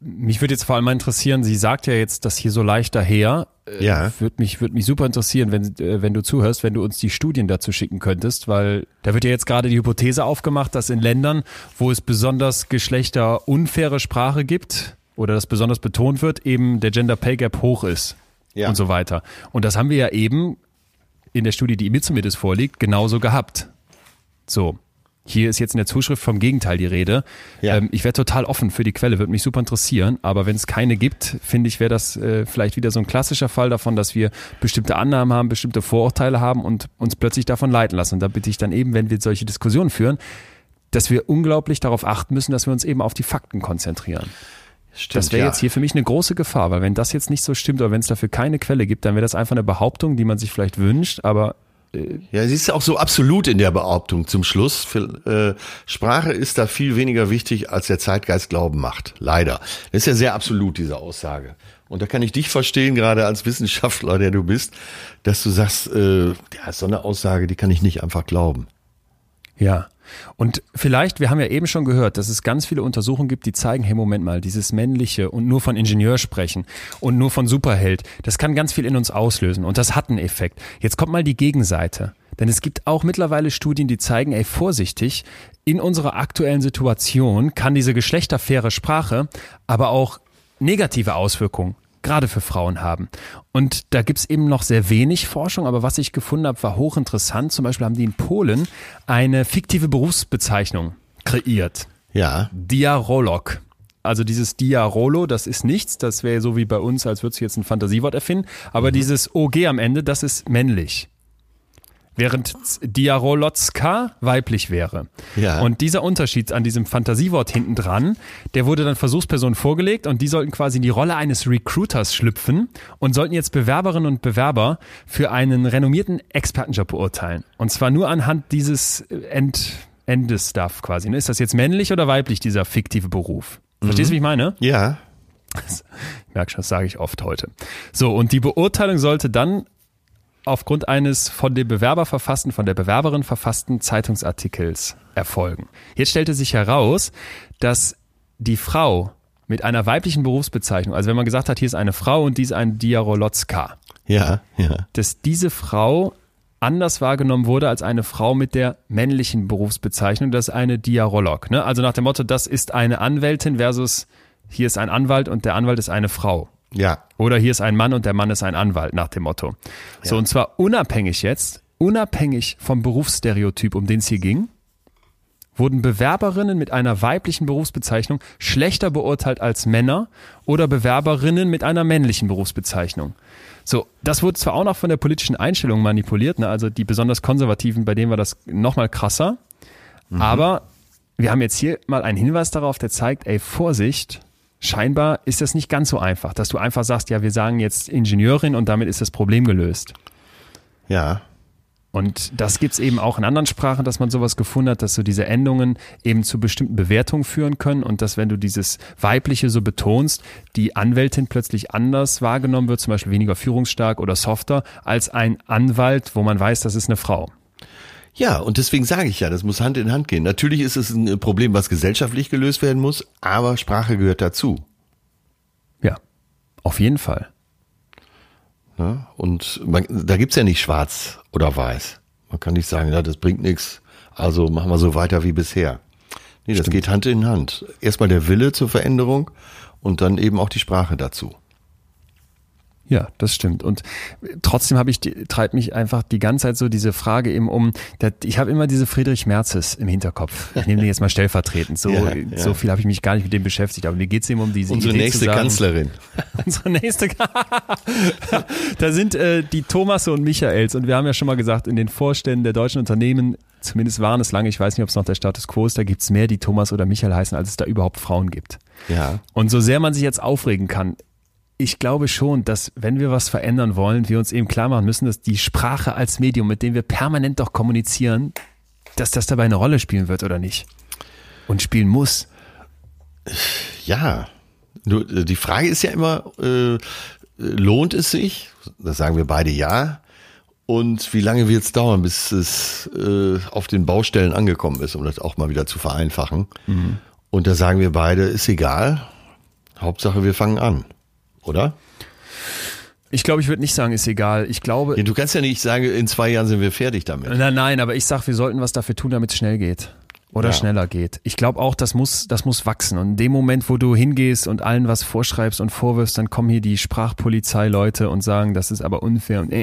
Mich würde jetzt vor allem mal interessieren, sie sagt ja jetzt das hier so leicht daher. Äh, Ja. Würde mich, würde mich super interessieren, wenn, äh, wenn du zuhörst, wenn du uns die Studien dazu schicken könntest, weil da wird ja jetzt gerade die Hypothese aufgemacht, dass in Ländern, wo es besonders geschlechterunfaire Sprache gibt oder das besonders betont wird, eben der Gender Pay Gap hoch ist Ja. und so weiter. Und das haben wir ja eben in der Studie, die mir zumindest vorliegt, genauso gehabt. So. Hier ist jetzt in der Zuschrift vom Gegenteil die Rede. Ja. Ähm, ich wäre total offen für die Quelle, würde mich super interessieren. Aber wenn es keine gibt, finde ich, wäre das äh, vielleicht wieder so ein klassischer Fall davon, dass wir bestimmte Annahmen haben, bestimmte Vorurteile haben und uns plötzlich davon leiten lassen. Und da bitte ich dann eben, wenn wir solche Diskussionen führen, dass wir unglaublich darauf achten müssen, dass wir uns eben auf die Fakten konzentrieren. Stimmt, Das wäre ja. jetzt hier für mich eine große Gefahr, weil wenn das jetzt nicht so stimmt oder wenn es dafür keine Quelle gibt, dann wäre das einfach eine Behauptung, die man sich vielleicht wünscht, aber Ja, sie ist auch so absolut in der Behauptung zum Schluss. Für, äh, Sprache ist da viel weniger wichtig, als der Zeitgeist glauben macht. Leider. Das ist ja sehr absolut, diese Aussage. Und da kann ich dich verstehen, gerade als Wissenschaftler, der du bist, dass du sagst, äh, ja, so eine Aussage, die kann ich nicht einfach glauben. Ja. Und vielleicht, wir haben ja eben schon gehört, dass es ganz viele Untersuchungen gibt, die zeigen, hey, Moment mal, dieses männliche und nur von Ingenieur sprechen und nur von Superheld, das kann ganz viel in uns auslösen und das hat einen Effekt. Jetzt kommt mal die Gegenseite. Denn es gibt auch mittlerweile Studien, die zeigen, ey, vorsichtig, in unserer aktuellen Situation kann diese geschlechterfaire Sprache aber auch negative Auswirkungen gerade für Frauen haben. Und da gibt's eben noch sehr wenig Forschung, aber was ich gefunden habe, war hochinteressant. Zum Beispiel haben die in Polen eine fiktive Berufsbezeichnung kreiert. Ja, Diarolog. Also dieses Diarolo, das ist nichts, das wäre so wie bei uns, als würdest du jetzt ein Fantasiewort erfinden, aber dieses OG am Ende, das ist männlich. Während Diarolotska weiblich wäre. Ja. Und dieser Unterschied an diesem Fantasiewort hinten dran, der wurde dann Versuchspersonen vorgelegt und die sollten quasi in die Rolle eines Recruiters schlüpfen und sollten jetzt Bewerberinnen und Bewerber für einen renommierten Expertenjob beurteilen. Und zwar nur anhand dieses End, Endes-Stuff quasi. ne? Ist das jetzt männlich oder weiblich, dieser fiktive Beruf? Verstehst du, wie ich meine? ja, Ich merke schon, das sage ich oft heute. So, und die Beurteilung sollte dann aufgrund eines von dem Bewerber verfassten, von der Bewerberin verfassten Zeitungsartikels erfolgen. Jetzt stellte sich heraus, dass die Frau mit einer weiblichen Berufsbezeichnung, also wenn man gesagt hat, hier ist eine Frau und die ist ein Diarolotzka, ja, ja. dass diese Frau anders wahrgenommen wurde als eine Frau mit der männlichen Berufsbezeichnung, das ist eine Diarolog. Ne? Also nach dem Motto, das ist eine Anwältin versus hier ist ein Anwalt und der Anwalt ist eine Frau. Ja, Oder hier ist ein Mann und der Mann ist ein Anwalt, nach dem Motto. So, und zwar unabhängig jetzt, unabhängig vom Berufsstereotyp, um den es hier ging, wurden Bewerberinnen mit einer weiblichen Berufsbezeichnung schlechter beurteilt als Männer oder Bewerberinnen mit einer männlichen Berufsbezeichnung. So, das wurde zwar auch noch von der politischen Einstellung manipuliert, ne? also die besonders Konservativen, bei denen war das nochmal krasser, aber wir haben jetzt hier mal einen Hinweis darauf, der zeigt, ey, Vorsicht, scheinbar ist das nicht ganz so einfach, dass du einfach sagst, ja, wir sagen jetzt Ingenieurin und damit ist das Problem gelöst. Ja. Und das gibt's eben auch in anderen Sprachen, dass man sowas gefunden hat, dass so diese Endungen eben zu bestimmten Bewertungen führen können und dass, wenn du dieses Weibliche so betonst, die Anwältin plötzlich anders wahrgenommen wird, zum Beispiel weniger führungsstark oder softer, als ein Anwalt, wo man weiß, das ist eine Frau. Ja, und deswegen sage ich ja, das muss Hand in Hand gehen. Natürlich ist es ein Problem, was gesellschaftlich gelöst werden muss, aber Sprache gehört dazu. Ja, auf jeden Fall. Ne? Und man, da gibt's ja nicht schwarz oder weiß. Man kann nicht sagen, ja, das bringt nichts, also machen wir so weiter wie bisher. Nee, das geht Hand in Hand. Erstmal der Wille zur Veränderung und dann eben auch die Sprache dazu. Ja, das stimmt. Und trotzdem habe ich treibt mich einfach die ganze Zeit so diese Frage eben um. Der, ich habe immer diese Friedrich Merzes im Hinterkopf. Ich nehme den jetzt mal stellvertretend. So, Ja, ja. so viel habe ich mich gar nicht mit dem beschäftigt. Aber mir geht's eben um diese Unsere Idee nächste sagen, Kanzlerin. Unsere nächste. da sind äh, die Thomas und Michaels und wir haben ja schon mal gesagt, in den Vorständen der deutschen Unternehmen, zumindest waren es lange, ich weiß nicht, ob es noch der Status quo ist, da gibt's mehr, die Thomas oder Michael heißen, als es da überhaupt Frauen gibt. Ja. Und so sehr man sich jetzt aufregen kann, ich glaube schon, dass wenn wir was verändern wollen, wir uns eben klar machen müssen, dass die Sprache als Medium, mit dem wir permanent doch kommunizieren, dass das dabei eine Rolle spielen wird oder nicht. Und spielen muss. Ja. Nur, äh, die Frage ist ja immer, äh, lohnt es sich? Das sagen wir beide ja. Und wie lange wird es dauern, bis es äh, auf den Baustellen angekommen ist, um das auch mal wieder zu vereinfachen? Und da sagen wir beide, ist egal. Hauptsache, wir fangen an. Oder? Ich glaube, ich würde nicht sagen, ist egal. Ich glaube, Ja, du kannst ja nicht sagen, in zwei Jahren sind wir fertig damit. Nein, nein, aber ich sag, wir sollten was dafür tun, damit es schnell geht. Oder Ja. schneller geht. Ich glaube auch, das muss, das muss wachsen. Und in dem Moment, wo du hingehst und allen was vorschreibst und vorwirfst, dann kommen hier die Sprachpolizei-Leute und sagen, das ist aber unfair und äh,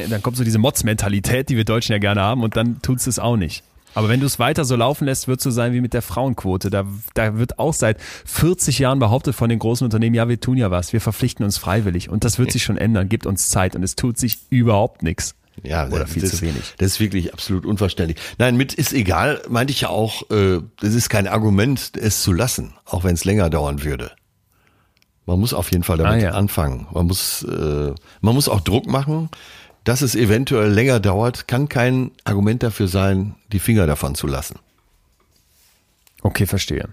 äh, äh, dann kommt so diese Mods-Mentalität, die wir Deutschen ja gerne haben und dann tut's es auch nicht. Aber wenn du es weiter so laufen lässt, wird es so sein wie mit der Frauenquote. Da, da wird auch seit 40 Jahren behauptet von den großen Unternehmen, ja, wir tun ja was, wir verpflichten uns freiwillig. Und das wird sich schon ändern, gibt uns Zeit und es tut sich überhaupt nichts. Ja, Oder viel das, zu wenig. Das ist wirklich absolut unverständlich. Nein, mit ist egal, meinte ich ja auch, äh, das ist kein Argument, es zu lassen, auch wenn es länger dauern würde. Man muss auf jeden Fall damit Ah, ja. anfangen. Man muss, äh, man muss auch Druck machen. Dass es eventuell länger dauert, kann kein Argument dafür sein, die Finger davon zu lassen. Okay, verstehe.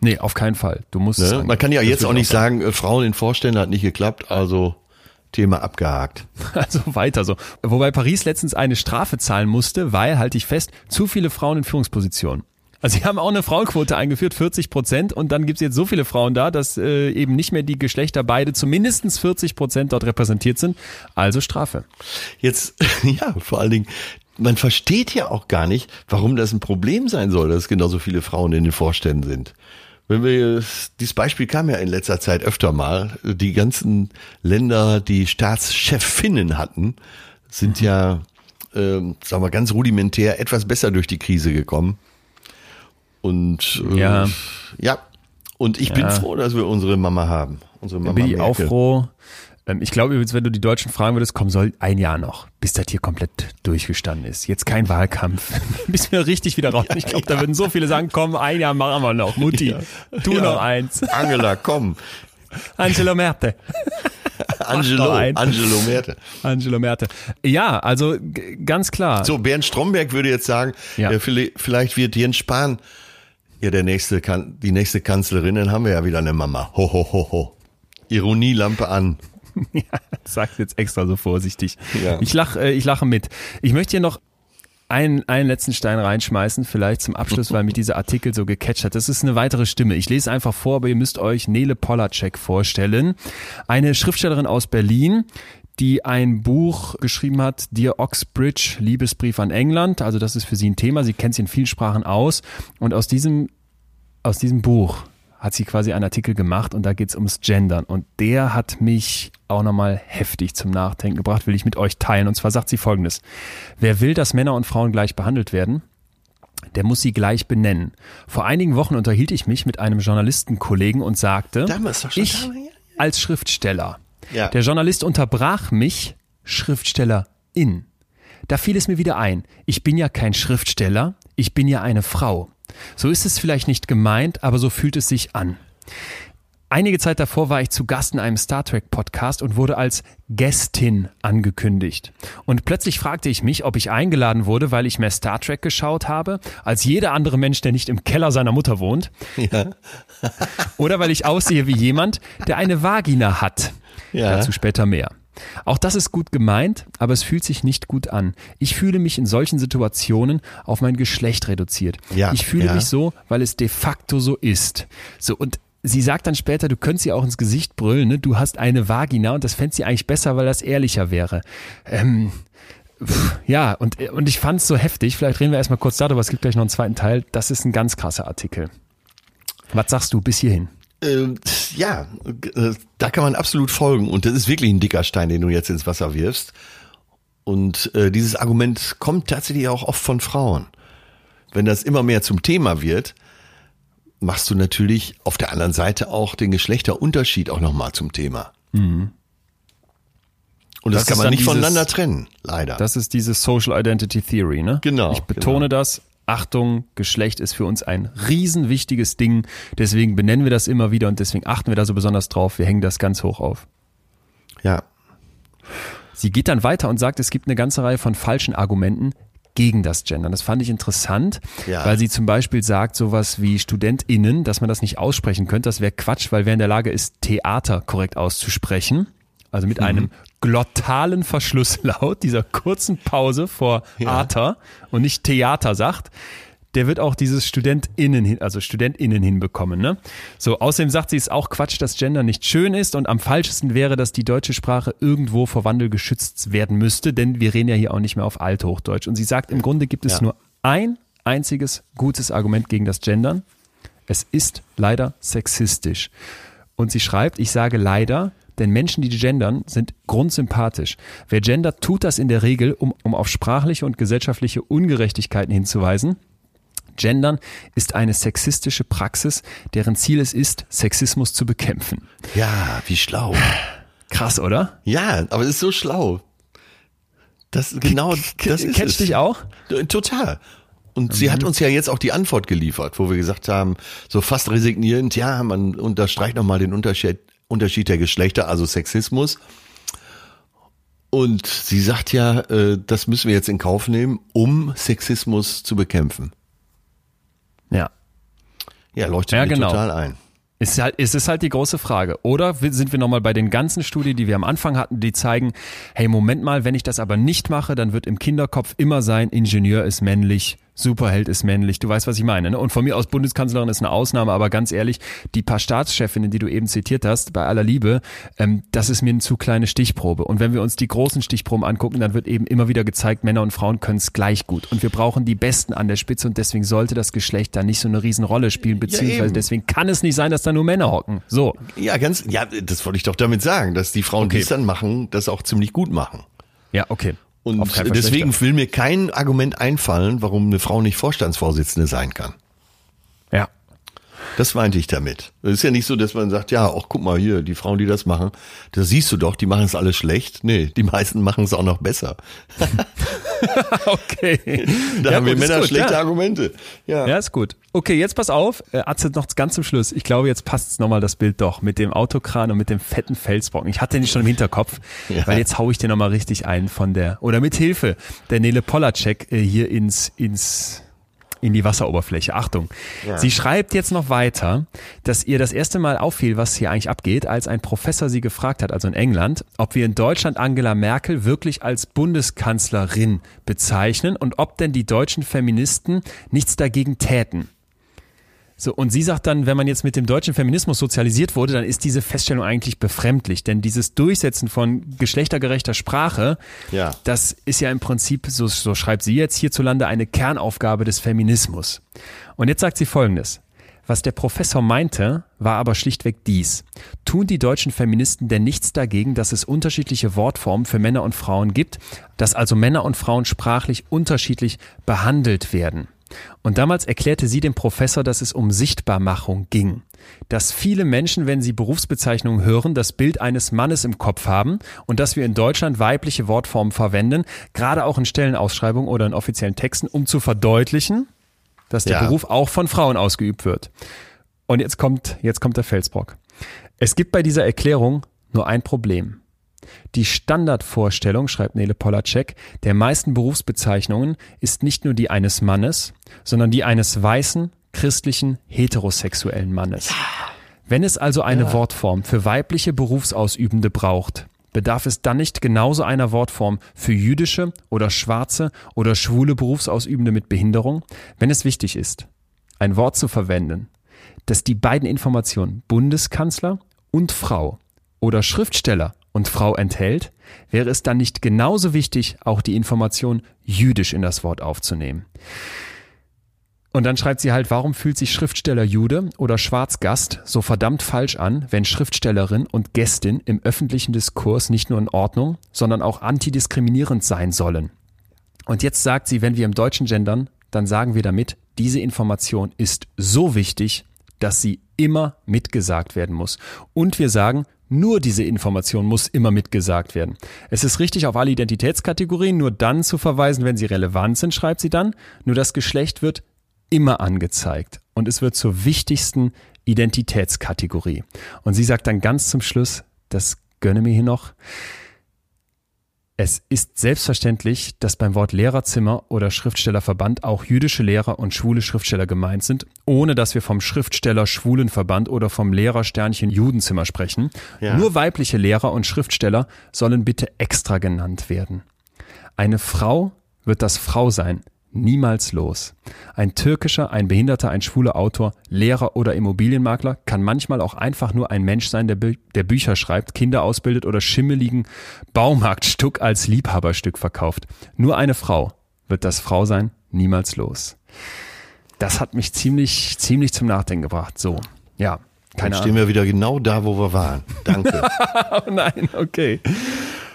Nee, auf keinen Fall. Du musst Ne? Man kann ja jetzt auch ich nicht sagen, äh, Frauen in Vorständen hat nicht geklappt, also Thema abgehakt. Also weiter so. Wobei Paris letztens eine Strafe zahlen musste, weil, halte ich fest, zu viele Frauen in Führungspositionen. Also sie haben auch eine Frauenquote eingeführt, 40 Prozent, und dann gibt es jetzt so viele Frauen da, dass äh, eben nicht mehr die Geschlechter beide zu mindestens 40 Prozent dort repräsentiert sind. Also Strafe. Jetzt, ja, vor allen Dingen, man versteht ja auch gar nicht, warum das ein Problem sein soll, dass genauso viele Frauen in den Vorständen sind. Wenn wir, dieses Beispiel kam ja in letzter Zeit öfter mal, die ganzen Länder, die Staatschefinnen hatten, sind ja, ähm, sagen wir, ganz rudimentär etwas besser durch die Krise gekommen. Und äh, Ja. ja, und ich bin Ja. froh, dass wir unsere Mama haben. Unsere Mama Bin ich auch Merkel. froh. Ähm, Ich glaube übrigens, wenn du die Deutschen fragen würdest, komm, soll ein Jahr noch, bis das hier komplett durchgestanden ist. Jetzt kein Wahlkampf, bis wir richtig wieder raus. Ich glaube, da würden so viele sagen, komm, ein Jahr machen wir noch. Mutti, tu Ja. noch eins. Angela, komm. Angelo Merte. Angelo. Angelo Merte. Angelo Merte. Ja, also ganz klar. So, Bernd Stromberg würde jetzt sagen, Ja. ja. vielleicht, vielleicht wird Jens Spahn ja der nächste, Kan- die nächste Kanzlerin, dann haben wir ja wieder eine Mama. Ho, ho, ho, ho. Ironielampe an. Ja, sag's jetzt extra so vorsichtig. Ja. Ich lache äh, ich lache mit. Ich möchte hier noch einen, einen letzten Stein reinschmeißen, vielleicht zum Abschluss, weil mich dieser Artikel so gecatcht hat. Das ist eine weitere Stimme. Ich lese einfach vor, aber ihr müsst euch Nele Polacek vorstellen. Eine Schriftstellerin aus Berlin, die ein Buch geschrieben hat, Dear Oxbridge, Liebesbrief an England. Also das ist für sie ein Thema. Sie kennt sich in vielen Sprachen aus. Und aus diesem aus diesem Buch hat sie quasi einen Artikel gemacht und da geht's ums Gendern. Und der hat mich auch nochmal heftig zum Nachdenken gebracht, will ich mit euch teilen. Und zwar sagt sie folgendes. Wer will, dass Männer und Frauen gleich behandelt werden, Der muss sie gleich benennen. Vor einigen Wochen unterhielt ich mich mit einem Journalistenkollegen und sagte, ich als Schriftsteller. Ja. Der Journalist unterbrach mich, Schriftstellerin. Da fiel es mir wieder ein, ich bin ja kein Schriftsteller, ich bin ja eine Frau. So ist es vielleicht nicht gemeint, aber so fühlt es sich an. Einige Zeit davor war ich zu Gast in einem Star Trek Podcast und wurde als Gästin angekündigt. Und plötzlich fragte ich mich, ob ich eingeladen wurde, weil ich mehr Star Trek geschaut habe, als jeder andere Mensch, der nicht im Keller seiner Mutter wohnt. Ja. Oder weil ich aussehe wie jemand, der eine Vagina hat. Ja. Dazu später mehr. Auch das ist gut gemeint, aber es fühlt sich nicht gut an. Ich fühle mich in solchen Situationen auf mein Geschlecht reduziert. Ja, ich fühle ja. mich so, weil es de facto so ist. So und sie sagt dann später, du könntest ihr auch ins Gesicht brüllen, ne? du hast eine Vagina und das fände sie eigentlich besser, weil das ehrlicher wäre. Ähm, pff, ja, und, und ich fand es so heftig, vielleicht reden wir erstmal kurz darüber, es gibt gleich noch einen zweiten Teil, das ist ein ganz krasser Artikel. Was sagst du bis hierhin? Ähm, ja, äh, da kann man absolut folgen. Und das ist wirklich ein dicker Stein, den du jetzt ins Wasser wirfst. Und äh, dieses Argument kommt tatsächlich auch oft von Frauen. Wenn das immer mehr zum Thema wird, machst du natürlich auf der anderen Seite auch den Geschlechterunterschied auch nochmal zum Thema. Und das, Mhm. Das kann man nicht dieses- voneinander trennen, leider. Das ist diese Social Identity Theory, ne? Genau, Ich betone genau. das. Achtung, Geschlecht ist für uns ein riesenwichtiges Ding. Deswegen benennen wir das immer wieder und deswegen achten wir da so besonders drauf. Wir hängen das ganz hoch auf. ja. Sie geht dann weiter und sagt, es gibt eine ganze Reihe von falschen Argumenten gegen das Gendern. Das fand ich interessant, Ja. weil sie zum Beispiel sagt, sowas wie StudentInnen, dass man das nicht aussprechen könnte. Das wäre Quatsch, weil wer in der Lage ist, Theater korrekt auszusprechen, also Mhm. mit einem glottalen Verschlusslaut, dieser kurzen Pause vor Ja. Ater und nicht Theater sagt, der wird auch dieses StudentInnen, also StudentInnen hinbekommen, ne? So, außerdem sagt sie, es ist auch Quatsch, dass Gender nicht schön ist und am falschesten wäre, dass die deutsche Sprache irgendwo vor Wandel geschützt werden müsste, denn wir reden ja hier auch nicht mehr auf Althochdeutsch. Und sie sagt, im Grunde gibt es Ja. nur ein einziges gutes Argument gegen das Gendern. Es ist leider sexistisch. Und sie schreibt, ich sage leider, denn Menschen, die gendern, sind grundsympathisch. Wer gendert, tut das in der Regel, um, um auf sprachliche und gesellschaftliche Ungerechtigkeiten hinzuweisen. Gendern ist eine sexistische Praxis, deren Ziel es ist, Sexismus zu bekämpfen. Ja, wie schlau. Krass, oder? Ja, aber es ist so schlau. Das genau, das ist Catcht dich auch? Total. Und sie hat uns ja jetzt auch die Antwort geliefert, wo wir gesagt haben, so fast resignierend, ja, man unterstreicht nochmal den Unterschied, Unterschied der Geschlechter, also Sexismus. Und sie sagt ja, äh, das müssen wir jetzt in Kauf nehmen, um Sexismus zu bekämpfen. Ja. Ja, leuchtet Ja, genau. total ein. Ist halt, ist es halt die große Frage. Oder sind wir nochmal bei den ganzen Studien, die wir am Anfang hatten, die zeigen, hey, Moment mal, wenn ich das aber nicht mache, dann wird im Kinderkopf immer sein, Ingenieur ist männlich, Superheld ist männlich. Du weißt, was ich meine. Ne? Und von mir aus Bundeskanzlerin ist eine Ausnahme, aber ganz ehrlich, die paar Staatschefinnen, die du eben zitiert hast, bei aller Liebe, ähm, das ist mir eine zu kleine Stichprobe. Und wenn wir uns die großen Stichproben angucken, dann wird eben immer wieder gezeigt, Männer und Frauen können es gleich gut. Und wir brauchen die Besten an der Spitze und deswegen sollte das Geschlecht da nicht so eine Riesenrolle spielen, beziehungsweise eben. deswegen kann es nicht sein, dass da nur Männer hocken. So. Ja, ganz, ja, das wollte ich doch damit sagen, dass die Frauen, die Okay. es dann machen, das auch ziemlich gut machen. Ja, okay. Und deswegen will mir kein Argument einfallen, warum eine Frau nicht Vorstandsvorsitzende sein kann. Das meinte ich damit. Es ist ja nicht so, dass man sagt, ja, auch guck mal hier, die Frauen, die das machen, da siehst du doch, die machen es alles schlecht. Nee, die meisten machen es auch noch besser. Okay. Da ja, haben wir Männer gut, schlechte ja. Argumente. Ja. Ja, ist gut. Okay, jetzt pass auf. Äh, Atze, noch ganz zum Schluss. Ich glaube, jetzt passt nochmal das Bild doch mit dem Autokran und mit dem fetten Felsbrocken. Ich hatte den schon im Hinterkopf, Ja. weil jetzt hau ich dir nochmal richtig ein von der, oder mit Hilfe der Nele Polacek äh, hier ins, ins, in die Wasseroberfläche. Achtung. Sie schreibt jetzt noch weiter, dass ihr das erste Mal auffiel, was hier eigentlich abgeht, als ein Professor sie gefragt hat, also in England, ob wir in Deutschland Angela Merkel wirklich als Bundeskanzlerin bezeichnen und ob denn die deutschen Feministen nichts dagegen täten. So, und sie sagt dann, wenn man jetzt mit dem deutschen Feminismus sozialisiert wurde, dann ist diese Feststellung eigentlich befremdlich. Denn dieses Durchsetzen von geschlechtergerechter Sprache, Ja. das ist ja im Prinzip, so, so schreibt sie jetzt hierzulande, eine Kernaufgabe des Feminismus. Und jetzt sagt sie Folgendes. Was der Professor meinte, war aber schlichtweg dies. Tun die deutschen Feministen denn nichts dagegen, dass es unterschiedliche Wortformen für Männer und Frauen gibt, dass also Männer und Frauen sprachlich unterschiedlich behandelt werden? Und damals erklärte sie dem Professor, dass es um Sichtbarmachung ging. Dass viele Menschen, wenn sie Berufsbezeichnungen hören, das Bild eines Mannes im Kopf haben und dass wir in Deutschland weibliche Wortformen verwenden, gerade auch in Stellenausschreibungen oder in offiziellen Texten, um zu verdeutlichen, dass der Ja. Beruf auch von Frauen ausgeübt wird. Und jetzt kommt, jetzt kommt der Felsbrock. Es gibt bei dieser Erklärung nur ein Problem. Die Standardvorstellung, schreibt Nele Polacek, der meisten Berufsbezeichnungen ist nicht nur die eines Mannes, sondern die eines weißen, christlichen, heterosexuellen Mannes. Wenn es also eine Wortform für weibliche Berufsausübende braucht, bedarf es dann nicht genauso einer Wortform für jüdische oder schwarze oder schwule Berufsausübende mit Behinderung, wenn es wichtig ist, ein Wort zu verwenden, das die beiden Informationen Bundeskanzler und Frau oder Schriftsteller und Frau enthält, wäre es dann nicht genauso wichtig, auch die Information jüdisch in das Wort aufzunehmen. Und dann schreibt sie halt, warum fühlt sich Schriftsteller Jude oder Schwarzgast so verdammt falsch an, wenn Schriftstellerin und Gästin im öffentlichen Diskurs nicht nur in Ordnung, sondern auch antidiskriminierend sein sollen. Und jetzt sagt sie, wenn wir im Deutschen gendern, dann sagen wir damit, diese Information ist so wichtig, dass sie immer mitgesagt werden muss. Und wir sagen, nur diese Information muss immer mitgesagt werden. Es ist richtig, auf alle Identitätskategorien nur dann zu verweisen, wenn sie relevant sind, schreibt sie dann. Nur das Geschlecht wird immer angezeigt und es wird zur wichtigsten Identitätskategorie. Und sie sagt dann ganz zum Schluss, das gönne mir hier noch, es ist selbstverständlich, dass beim Wort Lehrerzimmer oder Schriftstellerverband auch jüdische Lehrer und schwule Schriftsteller gemeint sind, ohne dass wir vom Schriftsteller-Schwulenverband oder vom Lehrersternchen Judenzimmer sprechen. Ja. Nur weibliche Lehrer und Schriftsteller sollen bitte extra genannt werden. Eine Frau wird das Frausein niemals los. Ein türkischer, ein behinderter, ein schwuler Autor, Lehrer oder Immobilienmakler kann manchmal auch einfach nur ein Mensch sein, der, Bü der Bücher schreibt, Kinder ausbildet oder schimmeligen Baumarktstück als Liebhaberstück verkauft. Nur eine Frau wird das Frausein niemals los. Das hat mich ziemlich, ziemlich zum Nachdenken gebracht. So, ja. Dann Keine stehen Ahnung. wir wieder genau da, wo wir waren. Danke. Oh nein, okay.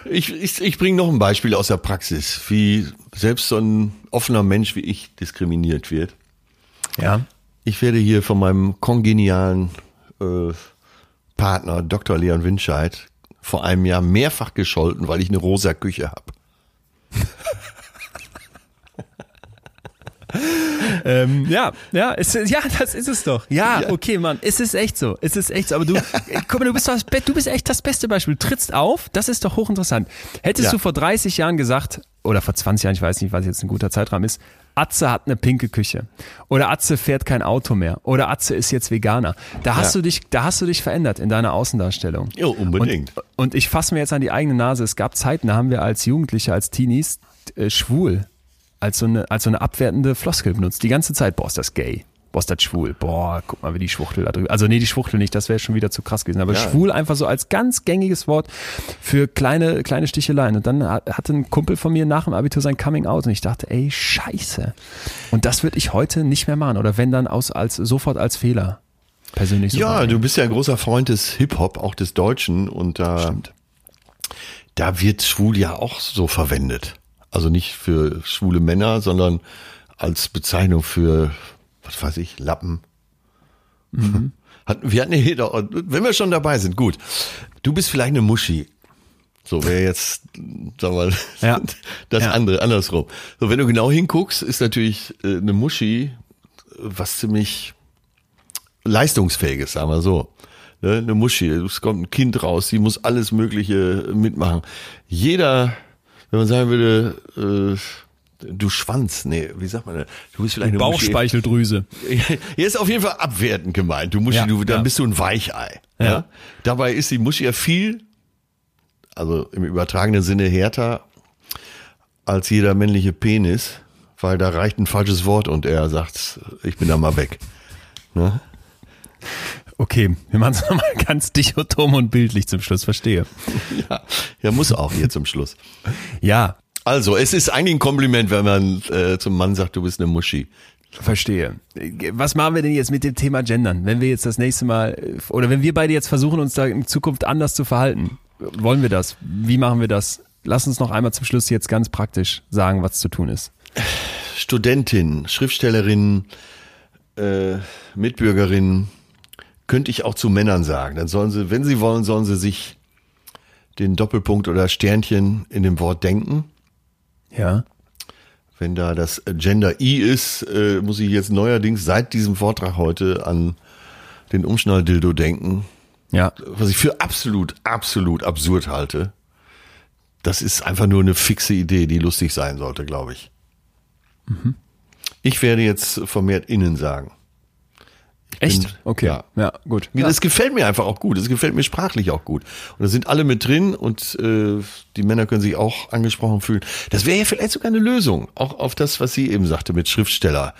Ich ich, ich bringe noch ein Beispiel aus der Praxis, wie selbst so ein offener Mensch wie ich diskriminiert wird. Ja. Ich werde hier von meinem kongenialen äh, Partner Dr. Leon Winscheid vor einem Jahr mehrfach gescholten, weil ich eine rosa Küche habe. Ähm, ja, ja, es, ist- ja, das ist es doch. Ja, okay, Mann, es ist echt so. Es ist echt so. Aber du, guck mal, du bist, das, du bist echt das beste Beispiel. Du trittst auf, das ist doch hochinteressant. Hättest Ja. du vor 30 Jahren gesagt, oder vor 20 Jahren, ich weiß nicht, was jetzt ein guter Zeitrahmen ist, Atze hat eine pinke Küche. Oder Atze fährt kein Auto mehr. Oder Atze ist jetzt Veganer. Da hast Ja. du dich, da hast du dich verändert in deiner Außendarstellung. Ja, unbedingt. Und, und ich fasse mir jetzt an die eigene Nase. Es gab Zeiten, da haben wir als Jugendliche, als Teenies äh, schwul als so, eine, als so eine abwertende Floskel benutzt. Die ganze Zeit, boah, ist das gay. Boah, ist das schwul. Boah, guck mal, wie die Schwuchtel da drüben. Also nee, die Schwuchtel nicht, das wäre schon wieder zu krass gewesen. Aber Ja. schwul einfach so als ganz gängiges Wort für kleine, kleine Sticheleien. Und dann hat- hatte ein Kumpel von mir nach dem Abitur sein Coming Out und ich dachte, ey, scheiße. Und das würde ich heute nicht mehr machen. Oder wenn dann aus, als, sofort als Fehler. Persönlich so Ja, du bist ja ein großer Freund des Hip-Hop, auch des Deutschen und da, da wird schwul ja auch so verwendet. Also nicht für schwule Männer, sondern als Bezeichnung für, was weiß ich, Lappen. Hat, wir hatten hier doch, wenn wir schon dabei sind, gut. Du bist vielleicht eine Muschi. So wäre jetzt, sag mal, Ja. das Ja. andere, andersrum. So, wenn du genau hinguckst, ist natürlich äh, eine Muschi äh, was ziemlich leistungsfähiges, sagen wir so. Ne, eine Muschi, es kommt ein Kind raus, die muss alles Mögliche mitmachen. Jeder, wenn man sagen würde, äh, du Schwanz, nee, wie sagt man denn? Du bist vielleicht eine. Bauchspeicheldrüse. Hier ist auf jeden Fall abwertend gemeint. Du Muschi, Ja, du, dann ja. bist du ein Weichei. Ja. Ja. Dabei ist die Muschi ja viel, also im übertragenen Sinne härter als jeder männliche Penis, weil da reicht ein falsches Wort und er sagt, ich bin da mal weg. Ne? Okay, wir machen es nochmal ganz dichotom und bildlich zum Schluss, verstehe. Ja, ja, muss auch hier zum Schluss. Ja, Also, es ist eigentlich ein Kompliment, wenn man äh, zum Mann sagt, du bist eine Muschi. verstehe. Was machen wir denn jetzt mit dem Thema Gendern? Wenn wir jetzt das nächste Mal, äh, oder wenn wir beide jetzt versuchen, uns da in Zukunft anders zu verhalten, wollen wir das? Wie machen wir das? Lass uns noch einmal zum Schluss jetzt ganz praktisch sagen, was zu tun ist. Studentin, Schriftstellerin, äh, Mitbürgerin, könnte ich auch zu Männern sagen. Dann sollen sie, wenn sie wollen, sollen sie sich den Doppelpunkt oder Sternchen in dem Wort denken. Ja. Wenn da das Gender I ist, äh, muss ich jetzt neuerdings seit diesem Vortrag heute an den Umschnalldildo denken, Ja. was ich für absolut, absolut absurd halte. Das ist einfach nur eine fixe Idee, die lustig sein sollte, glaube ich. Ich werde jetzt vermehrt innen sagen. Echt? bin- okay. ja. Ja, gut. Ja. Das gefällt mir einfach auch gut. Das gefällt mir sprachlich auch gut. Und da sind alle mit drin und äh, die Männer können sich auch angesprochen fühlen. Das wäre ja vielleicht sogar eine Lösung, auch auf das, was sie eben sagte mit Schriftsteller.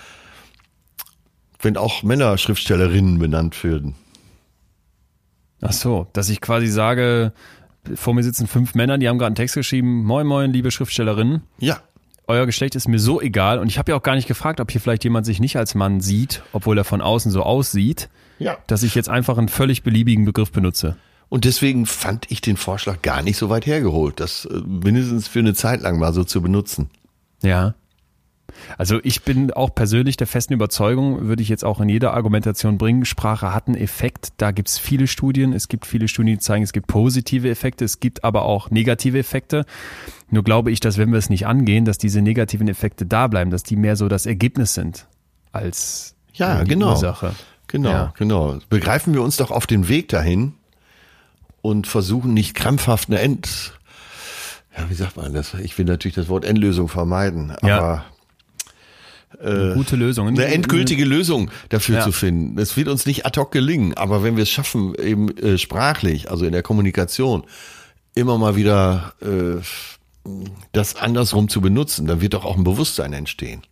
Wenn auch Männer Schriftstellerinnen benannt würden. Ach so, dass ich quasi sage, vor mir sitzen fünf Männer, die haben gerade einen Text geschrieben. Moin, moin, liebe Schriftstellerinnen. Ja, Euer Geschlecht ist mir so egal. Und ich habe ja auch gar nicht gefragt, ob hier vielleicht jemand sich nicht als Mann sieht, obwohl er von außen so aussieht, ja. dass ich jetzt einfach einen völlig beliebigen Begriff benutze. Und deswegen fand ich den Vorschlag gar nicht so weit hergeholt, das äh, mindestens für eine Zeit lang mal so zu benutzen. Ja. Also ich bin auch persönlich der festen Überzeugung, würde ich jetzt auch in jeder Argumentation bringen, Sprache hat einen Effekt. Da gibt es viele Studien. Es gibt viele Studien, die zeigen, es gibt positive Effekte, es gibt aber auch negative Effekte. Nur glaube ich, dass wenn wir es nicht angehen, dass diese negativen Effekte da bleiben, dass die mehr so das Ergebnis sind als Ja, die genau. Ursache. Genau, Ja. genau. Begreifen wir uns doch auf den Weg dahin und versuchen nicht krampfhaft eine End, ja, wie sagt man das? Ich will natürlich das Wort Endlösung vermeiden, Ja. Aber Gute Lösungen. eine endgültige Lösung dafür Ja. zu finden. Es wird uns nicht ad hoc gelingen, aber wenn wir es schaffen, eben äh, sprachlich, also in der Kommunikation, immer mal wieder äh, das andersrum zu benutzen, dann wird doch auch ein Bewusstsein entstehen.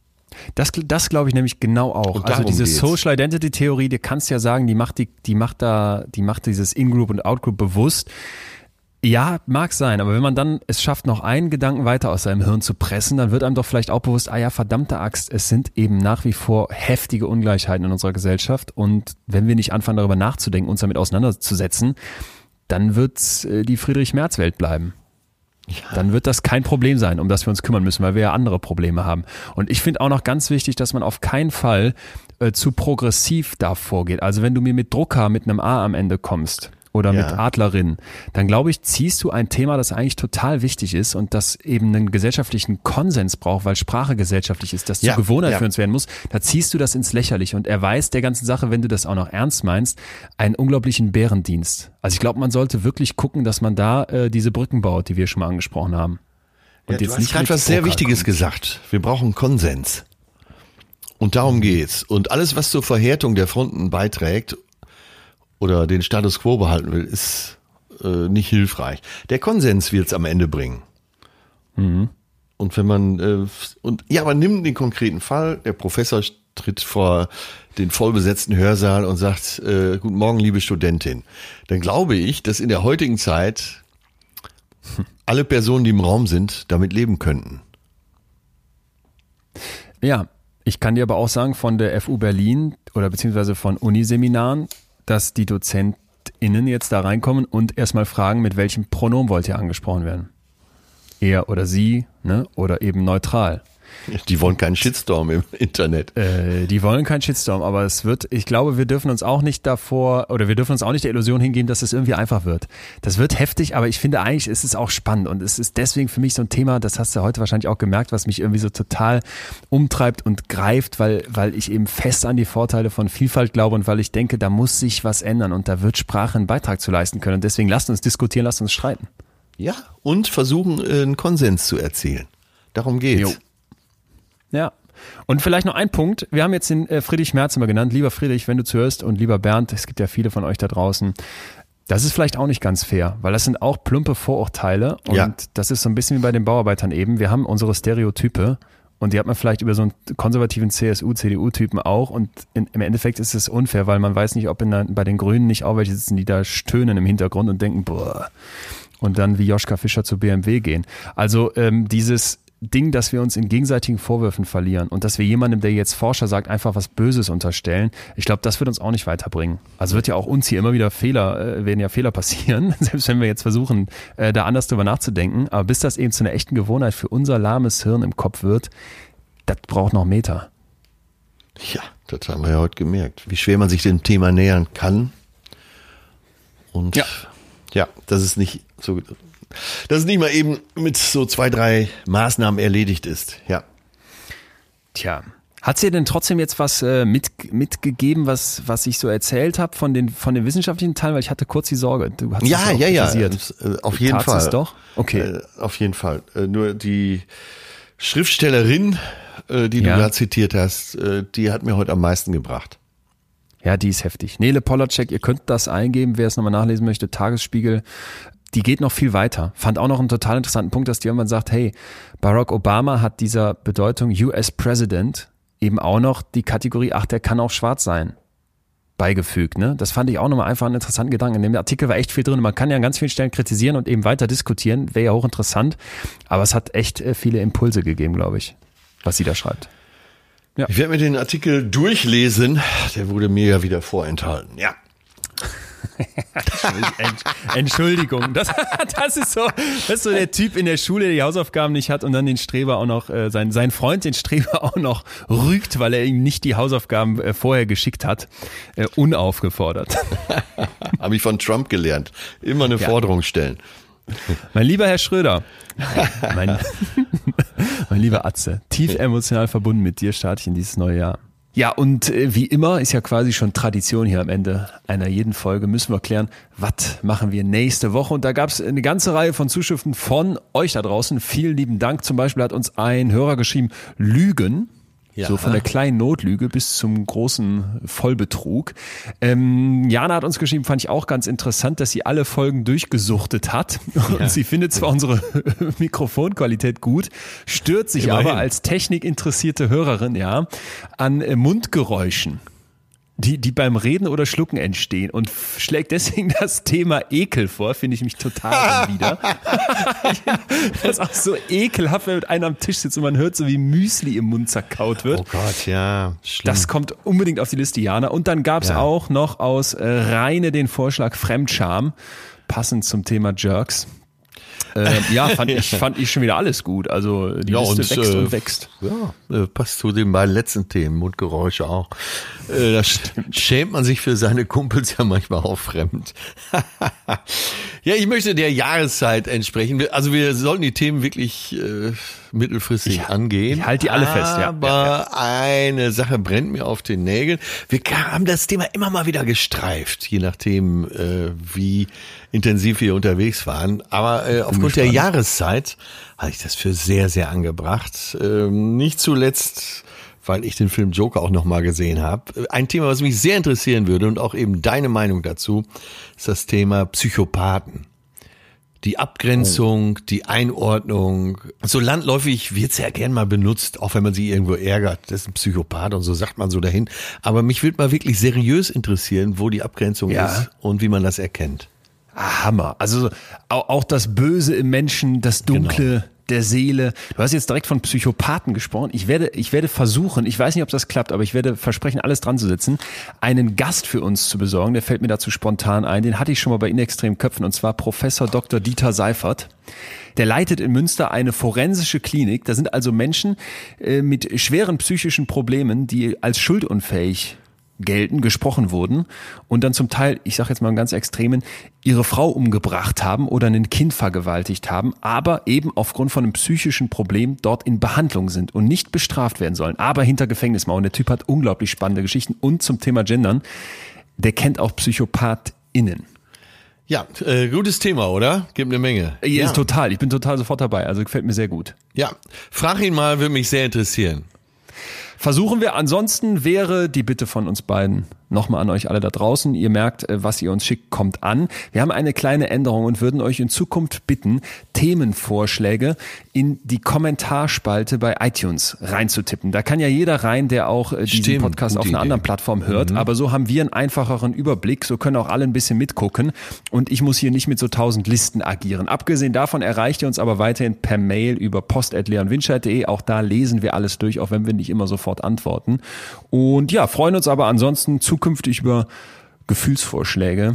Das, das glaube ich nämlich genau auch. Also diese geht's. Social Identity Theorie, die kannst ja sagen, die macht die, die macht da, die macht dieses In-Group und Out-Group bewusst. Ja, mag sein, aber wenn man dann es schafft, noch einen Gedanken weiter aus seinem Hirn zu pressen, dann wird einem doch vielleicht auch bewusst, ah ja, verdammte Axt, es sind eben nach wie vor heftige Ungleichheiten in unserer Gesellschaft und wenn wir nicht anfangen, darüber nachzudenken, uns damit auseinanderzusetzen, dann wird äh, die Friedrich-Merz-Welt bleiben dann wird das kein Problem sein, um das wir uns kümmern müssen, weil wir ja andere Probleme haben. Und ich finde auch noch ganz wichtig, dass man auf keinen Fall äh, zu progressiv da vorgeht. Also wenn du mir mit Drucker mit einem A am Ende kommst oder Ja. mit Adlerin, dann glaube ich, ziehst du ein Thema, das eigentlich total wichtig ist und das eben einen gesellschaftlichen Konsens braucht, weil Sprache gesellschaftlich ist, das Ja, zur Gewohnheit ja. für uns werden muss, da ziehst du das ins Lächerliche und er weiß der ganzen Sache, wenn du das auch noch ernst meinst, einen unglaublichen Bärendienst. Also ich glaube, man sollte wirklich gucken, dass man da äh, diese Brücken baut, die wir schon mal angesprochen haben. Und Ja, du hast gerade was sehr Wichtiges kommt. gesagt. Wir brauchen Konsens. Und darum geht's. Und alles, was zur Verhärtung der Fronten beiträgt oder den Status quo behalten will, ist äh, nicht hilfreich. Der Konsens wird's am Ende bringen. Und wenn man äh, und ja, aber nimm den konkreten Fall. Der Professor tritt vor den vollbesetzten Hörsaal und sagt: äh, Guten Morgen, liebe Studentin. Dann glaube ich, dass in der heutigen Zeit alle Personen, die im Raum sind, damit leben könnten. Ja, ich kann dir aber auch sagen von der FU Berlin oder beziehungsweise von Uniseminaren, dass die DozentInnen jetzt da reinkommen und erstmal fragen, mit welchem Pronomen wollt ihr angesprochen werden? Er oder sie, ne? Oder eben neutral. Die wollen keinen Shitstorm im Internet. Äh, die wollen keinen Shitstorm, aber es wird, ich glaube, wir dürfen uns auch nicht davor, oder wir dürfen uns auch nicht der Illusion hingehen, dass es irgendwie einfach wird. Das wird heftig, aber ich finde eigentlich, ist es auch spannend und es ist deswegen für mich so ein Thema, das hast du heute wahrscheinlich auch gemerkt, was mich irgendwie so total umtreibt und greift, weil, weil ich eben fest an die Vorteile von Vielfalt glaube und weil ich denke, da muss sich was ändern und da wird Sprache einen Beitrag zu leisten können. Und deswegen lasst uns diskutieren, lasst uns streiten. Ja, und versuchen, äh, einen Konsens zu erzielen. Darum geht's. Jo. Ja. Und vielleicht noch ein Punkt. Wir haben jetzt den äh, Friedrich Merz immer genannt. Lieber Friedrich, wenn du zuhörst und lieber Bernd, es gibt ja viele von euch da draußen. Das ist vielleicht auch nicht ganz fair, weil das sind auch plumpe Vorurteile und Ja. das ist so ein bisschen wie bei den Bauarbeitern eben. Wir haben unsere Stereotype und die hat man vielleicht über so einen konservativen CSU, CDU-Typen auch und in, im Endeffekt ist es unfair, weil man weiß nicht, ob in der, bei den Grünen nicht auch welche sitzen, die da stöhnen im Hintergrund und denken, boah, und dann wie Joschka Fischer zu BMW gehen. Also ähm, dieses Ding, dass wir uns in gegenseitigen Vorwürfen verlieren und dass wir jemandem, der jetzt Forscher sagt, einfach was Böses unterstellen, ich glaube, das wird uns auch nicht weiterbringen. Also wird ja auch uns hier immer wieder Fehler, äh, werden ja Fehler passieren, selbst wenn wir jetzt versuchen, äh, da anders drüber nachzudenken. Aber bis das eben zu einer echten Gewohnheit für unser lahmes Hirn im Kopf wird, das braucht noch Meter. Ja, das haben wir ja heute gemerkt, wie schwer man sich dem Thema nähern kann. Und Ja. ja, das ist nicht so, dass es nicht mal eben mit so zwei, drei Maßnahmen erledigt ist. Ja. Tja. Hat dir denn trotzdem jetzt was äh, mit, mitgegeben, was, was ich so erzählt habe von den, von den wissenschaftlichen Teilen? Weil ich hatte kurz die Sorge. Du hast Ja, ja, ja, das, äh, auf jeden Tat's Fall. es doch? Okay. Äh, auf jeden Fall. Äh, nur die Schriftstellerin, äh, die Ja. du da zitiert hast, äh, die hat mir heute am meisten gebracht. Ja, die ist heftig. Nele Polacek, ihr könnt das eingeben, wer es nochmal nachlesen möchte. Tagesspiegel, die geht noch viel weiter. Fand auch noch einen total interessanten Punkt, dass die irgendwann sagt, hey, Barack Obama hat dieser Bedeutung US President eben auch noch die Kategorie, ach, der kann auch schwarz sein, beigefügt. Ne? Das fand ich auch nochmal einfach einen interessanten Gedanken. In dem Artikel war echt viel drin. Man kann ja an ganz vielen Stellen kritisieren und eben weiter diskutieren. Wäre ja hochinteressant. Aber es hat echt äh, viele Impulse gegeben, glaube ich, was sie da schreibt. Ich werde mir den Artikel durchlesen. Der wurde mir ja wieder vorenthalten. Ja. Ent- Entschuldigung, das, das, ist so, das ist so der Typ in der Schule, der die Hausaufgaben nicht hat und dann den Streber auch noch, äh, sein, sein Freund den Streber auch noch rügt, weil er ihm nicht die Hausaufgaben äh, vorher geschickt hat, äh, unaufgefordert. Habe ich von Trump gelernt. Immer eine Forderung stellen. Mein lieber Herr Schröder, mein, mein lieber Atze, tief emotional verbunden mit dir starte ich in dieses neue Jahr. Ja, und äh, wie immer ist ja quasi schon Tradition hier am Ende einer jeden Folge, müssen wir klären, was machen wir nächste Woche. Und da gab es eine ganze Reihe von Zuschriften von euch da draußen. Vielen lieben Dank. Zum Beispiel hat uns ein Hörer geschrieben, Lügen. Ja. So von der kleinen Notlüge bis zum großen Vollbetrug. Ähm, Jana hat uns geschrieben, fand ich auch ganz interessant, dass sie alle Folgen durchgesuchtet hat. Und sie findet zwar unsere Mikrofonqualität gut, stört sich Immerhin. aber als technikinteressierte Hörerin, ja, an äh, Mundgeräuschen. Die, die beim Reden oder Schlucken entstehen und schlägt deswegen das Thema Ekel vor, finde ich mich total wieder. das ist auch so ekelhaft, wenn mit einem am Tisch sitzt und man hört so, wie Müsli im Mund zerkaut wird. Oh Gott, ja. Schlimm. Das kommt unbedingt auf die Liste, Jana. Und dann gab's Ja. auch noch aus äh, Reine den Vorschlag Fremdscham, passend zum Thema Jerks. Äh, ja, fand ich, fand ich schon wieder alles gut. Also die Ja, Liste und, wächst äh, und wächst. Ja, äh, passt zu den beiden letzten Themen, Mundgeräusche auch. Äh, da sch- schämt man sich für seine Kumpels ja manchmal auch fremd. ja, ich möchte der Jahreszeit entsprechen. Also wir sollten die Themen wirklich äh, mittelfristig Ich- angehen. ich halte die alle fest, ja. Aber eine Sache brennt mir auf den Nägeln. Wir haben das Thema immer mal wieder gestreift, je nachdem, äh, wie intensiv wir unterwegs waren. Aber äh, aufgrund der Jahreszeit halte ich das für sehr, sehr angebracht. Ähm, nicht zuletzt, weil ich den Film Joker auch nochmal gesehen habe. Ein Thema, was mich sehr interessieren würde und auch eben deine Meinung dazu, ist das Thema Psychopathen. Die Abgrenzung, die Einordnung. So landläufig wird's ja gern mal benutzt, auch wenn man sie irgendwo ärgert. Das ist ein Psychopath und so sagt man so dahin. Aber mich würde mal wirklich seriös interessieren, wo die Abgrenzung Ja. ist und wie man das erkennt. Ah, Hammer. Also auch, auch das Böse im Menschen, das Dunkle der Seele. Du hast jetzt direkt von Psychopathen gesprochen. Ich werde, ich werde versuchen, ich weiß nicht, ob das klappt, aber ich werde versprechen, alles dran zu setzen, einen Gast für uns zu besorgen. Der fällt mir dazu spontan ein. Den hatte ich schon mal bei Inextrem Köpfen und zwar Professor Dr. Dieter Seifert. Der leitet in Münster eine forensische Klinik. Da sind also Menschen äh, mit schweren psychischen Problemen, die als schuldunfähig gelten, gesprochen wurden und dann zum Teil, ich sage jetzt mal einen ganz extremen, ihre Frau umgebracht haben oder ein Kind vergewaltigt haben, aber eben aufgrund von einem psychischen Problem dort in Behandlung sind und nicht bestraft werden sollen, aber hinter Gefängnismauern. Der Typ hat unglaublich spannende Geschichten und zum Thema Gendern, der kennt auch PsychopathInnen. Ja, äh, gutes Thema, oder? Gibt eine Menge. Ja. ja. Ist total, ich bin total sofort dabei, also gefällt mir sehr gut. ja, frag ihn mal, würde mich sehr interessieren. Versuchen wir. Ansonsten wäre die Bitte von uns beiden nochmal an euch alle da draußen. Ihr merkt, äh, was ihr uns schickt, kommt an. Wir haben eine kleine Änderung und würden euch in Zukunft bitten, Themenvorschläge in die Kommentarspalte bei iTunes reinzutippen. Da kann ja jeder rein, der auch äh, diesen Stimmt, Podcast auf einer Idee. anderen Plattform hört. Aber so haben wir einen einfacheren Überblick. So können auch alle ein bisschen mitgucken. Und ich muss hier nicht mit so tausend Listen agieren. Abgesehen davon erreicht ihr uns aber weiterhin per Mail über post.leonwinscheid.de. Auch da lesen wir alles durch, auch wenn wir nicht immer sofort antworten. Und ja, freuen uns aber ansonsten zukünftig über Gefühlsvorschläge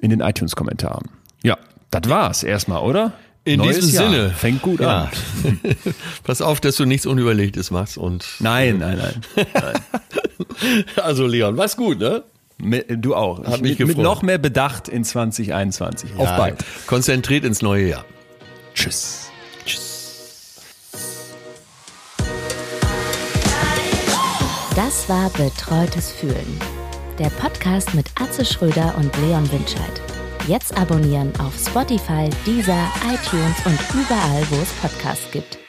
in den iTunes-Kommentaren. Ja, das war's erstmal, oder? In Neues diesem Jahr. Sinne. Fängt gut ja. an. Pass auf, dass du nichts Unüberlegtes machst. Und Nein, nein, nein. also Leon, was gut, ne? Du auch. Hat mich mit, mit noch mehr Bedacht in 2021. Auf Ja, bald. Konzentriert ins neue Jahr. Tschüss. Das war Betreutes Fühlen. Der Podcast mit Atze Schröder und Leon Winscheid. Jetzt abonnieren auf Spotify, Deezer, iTunes und überall, wo es Podcasts gibt.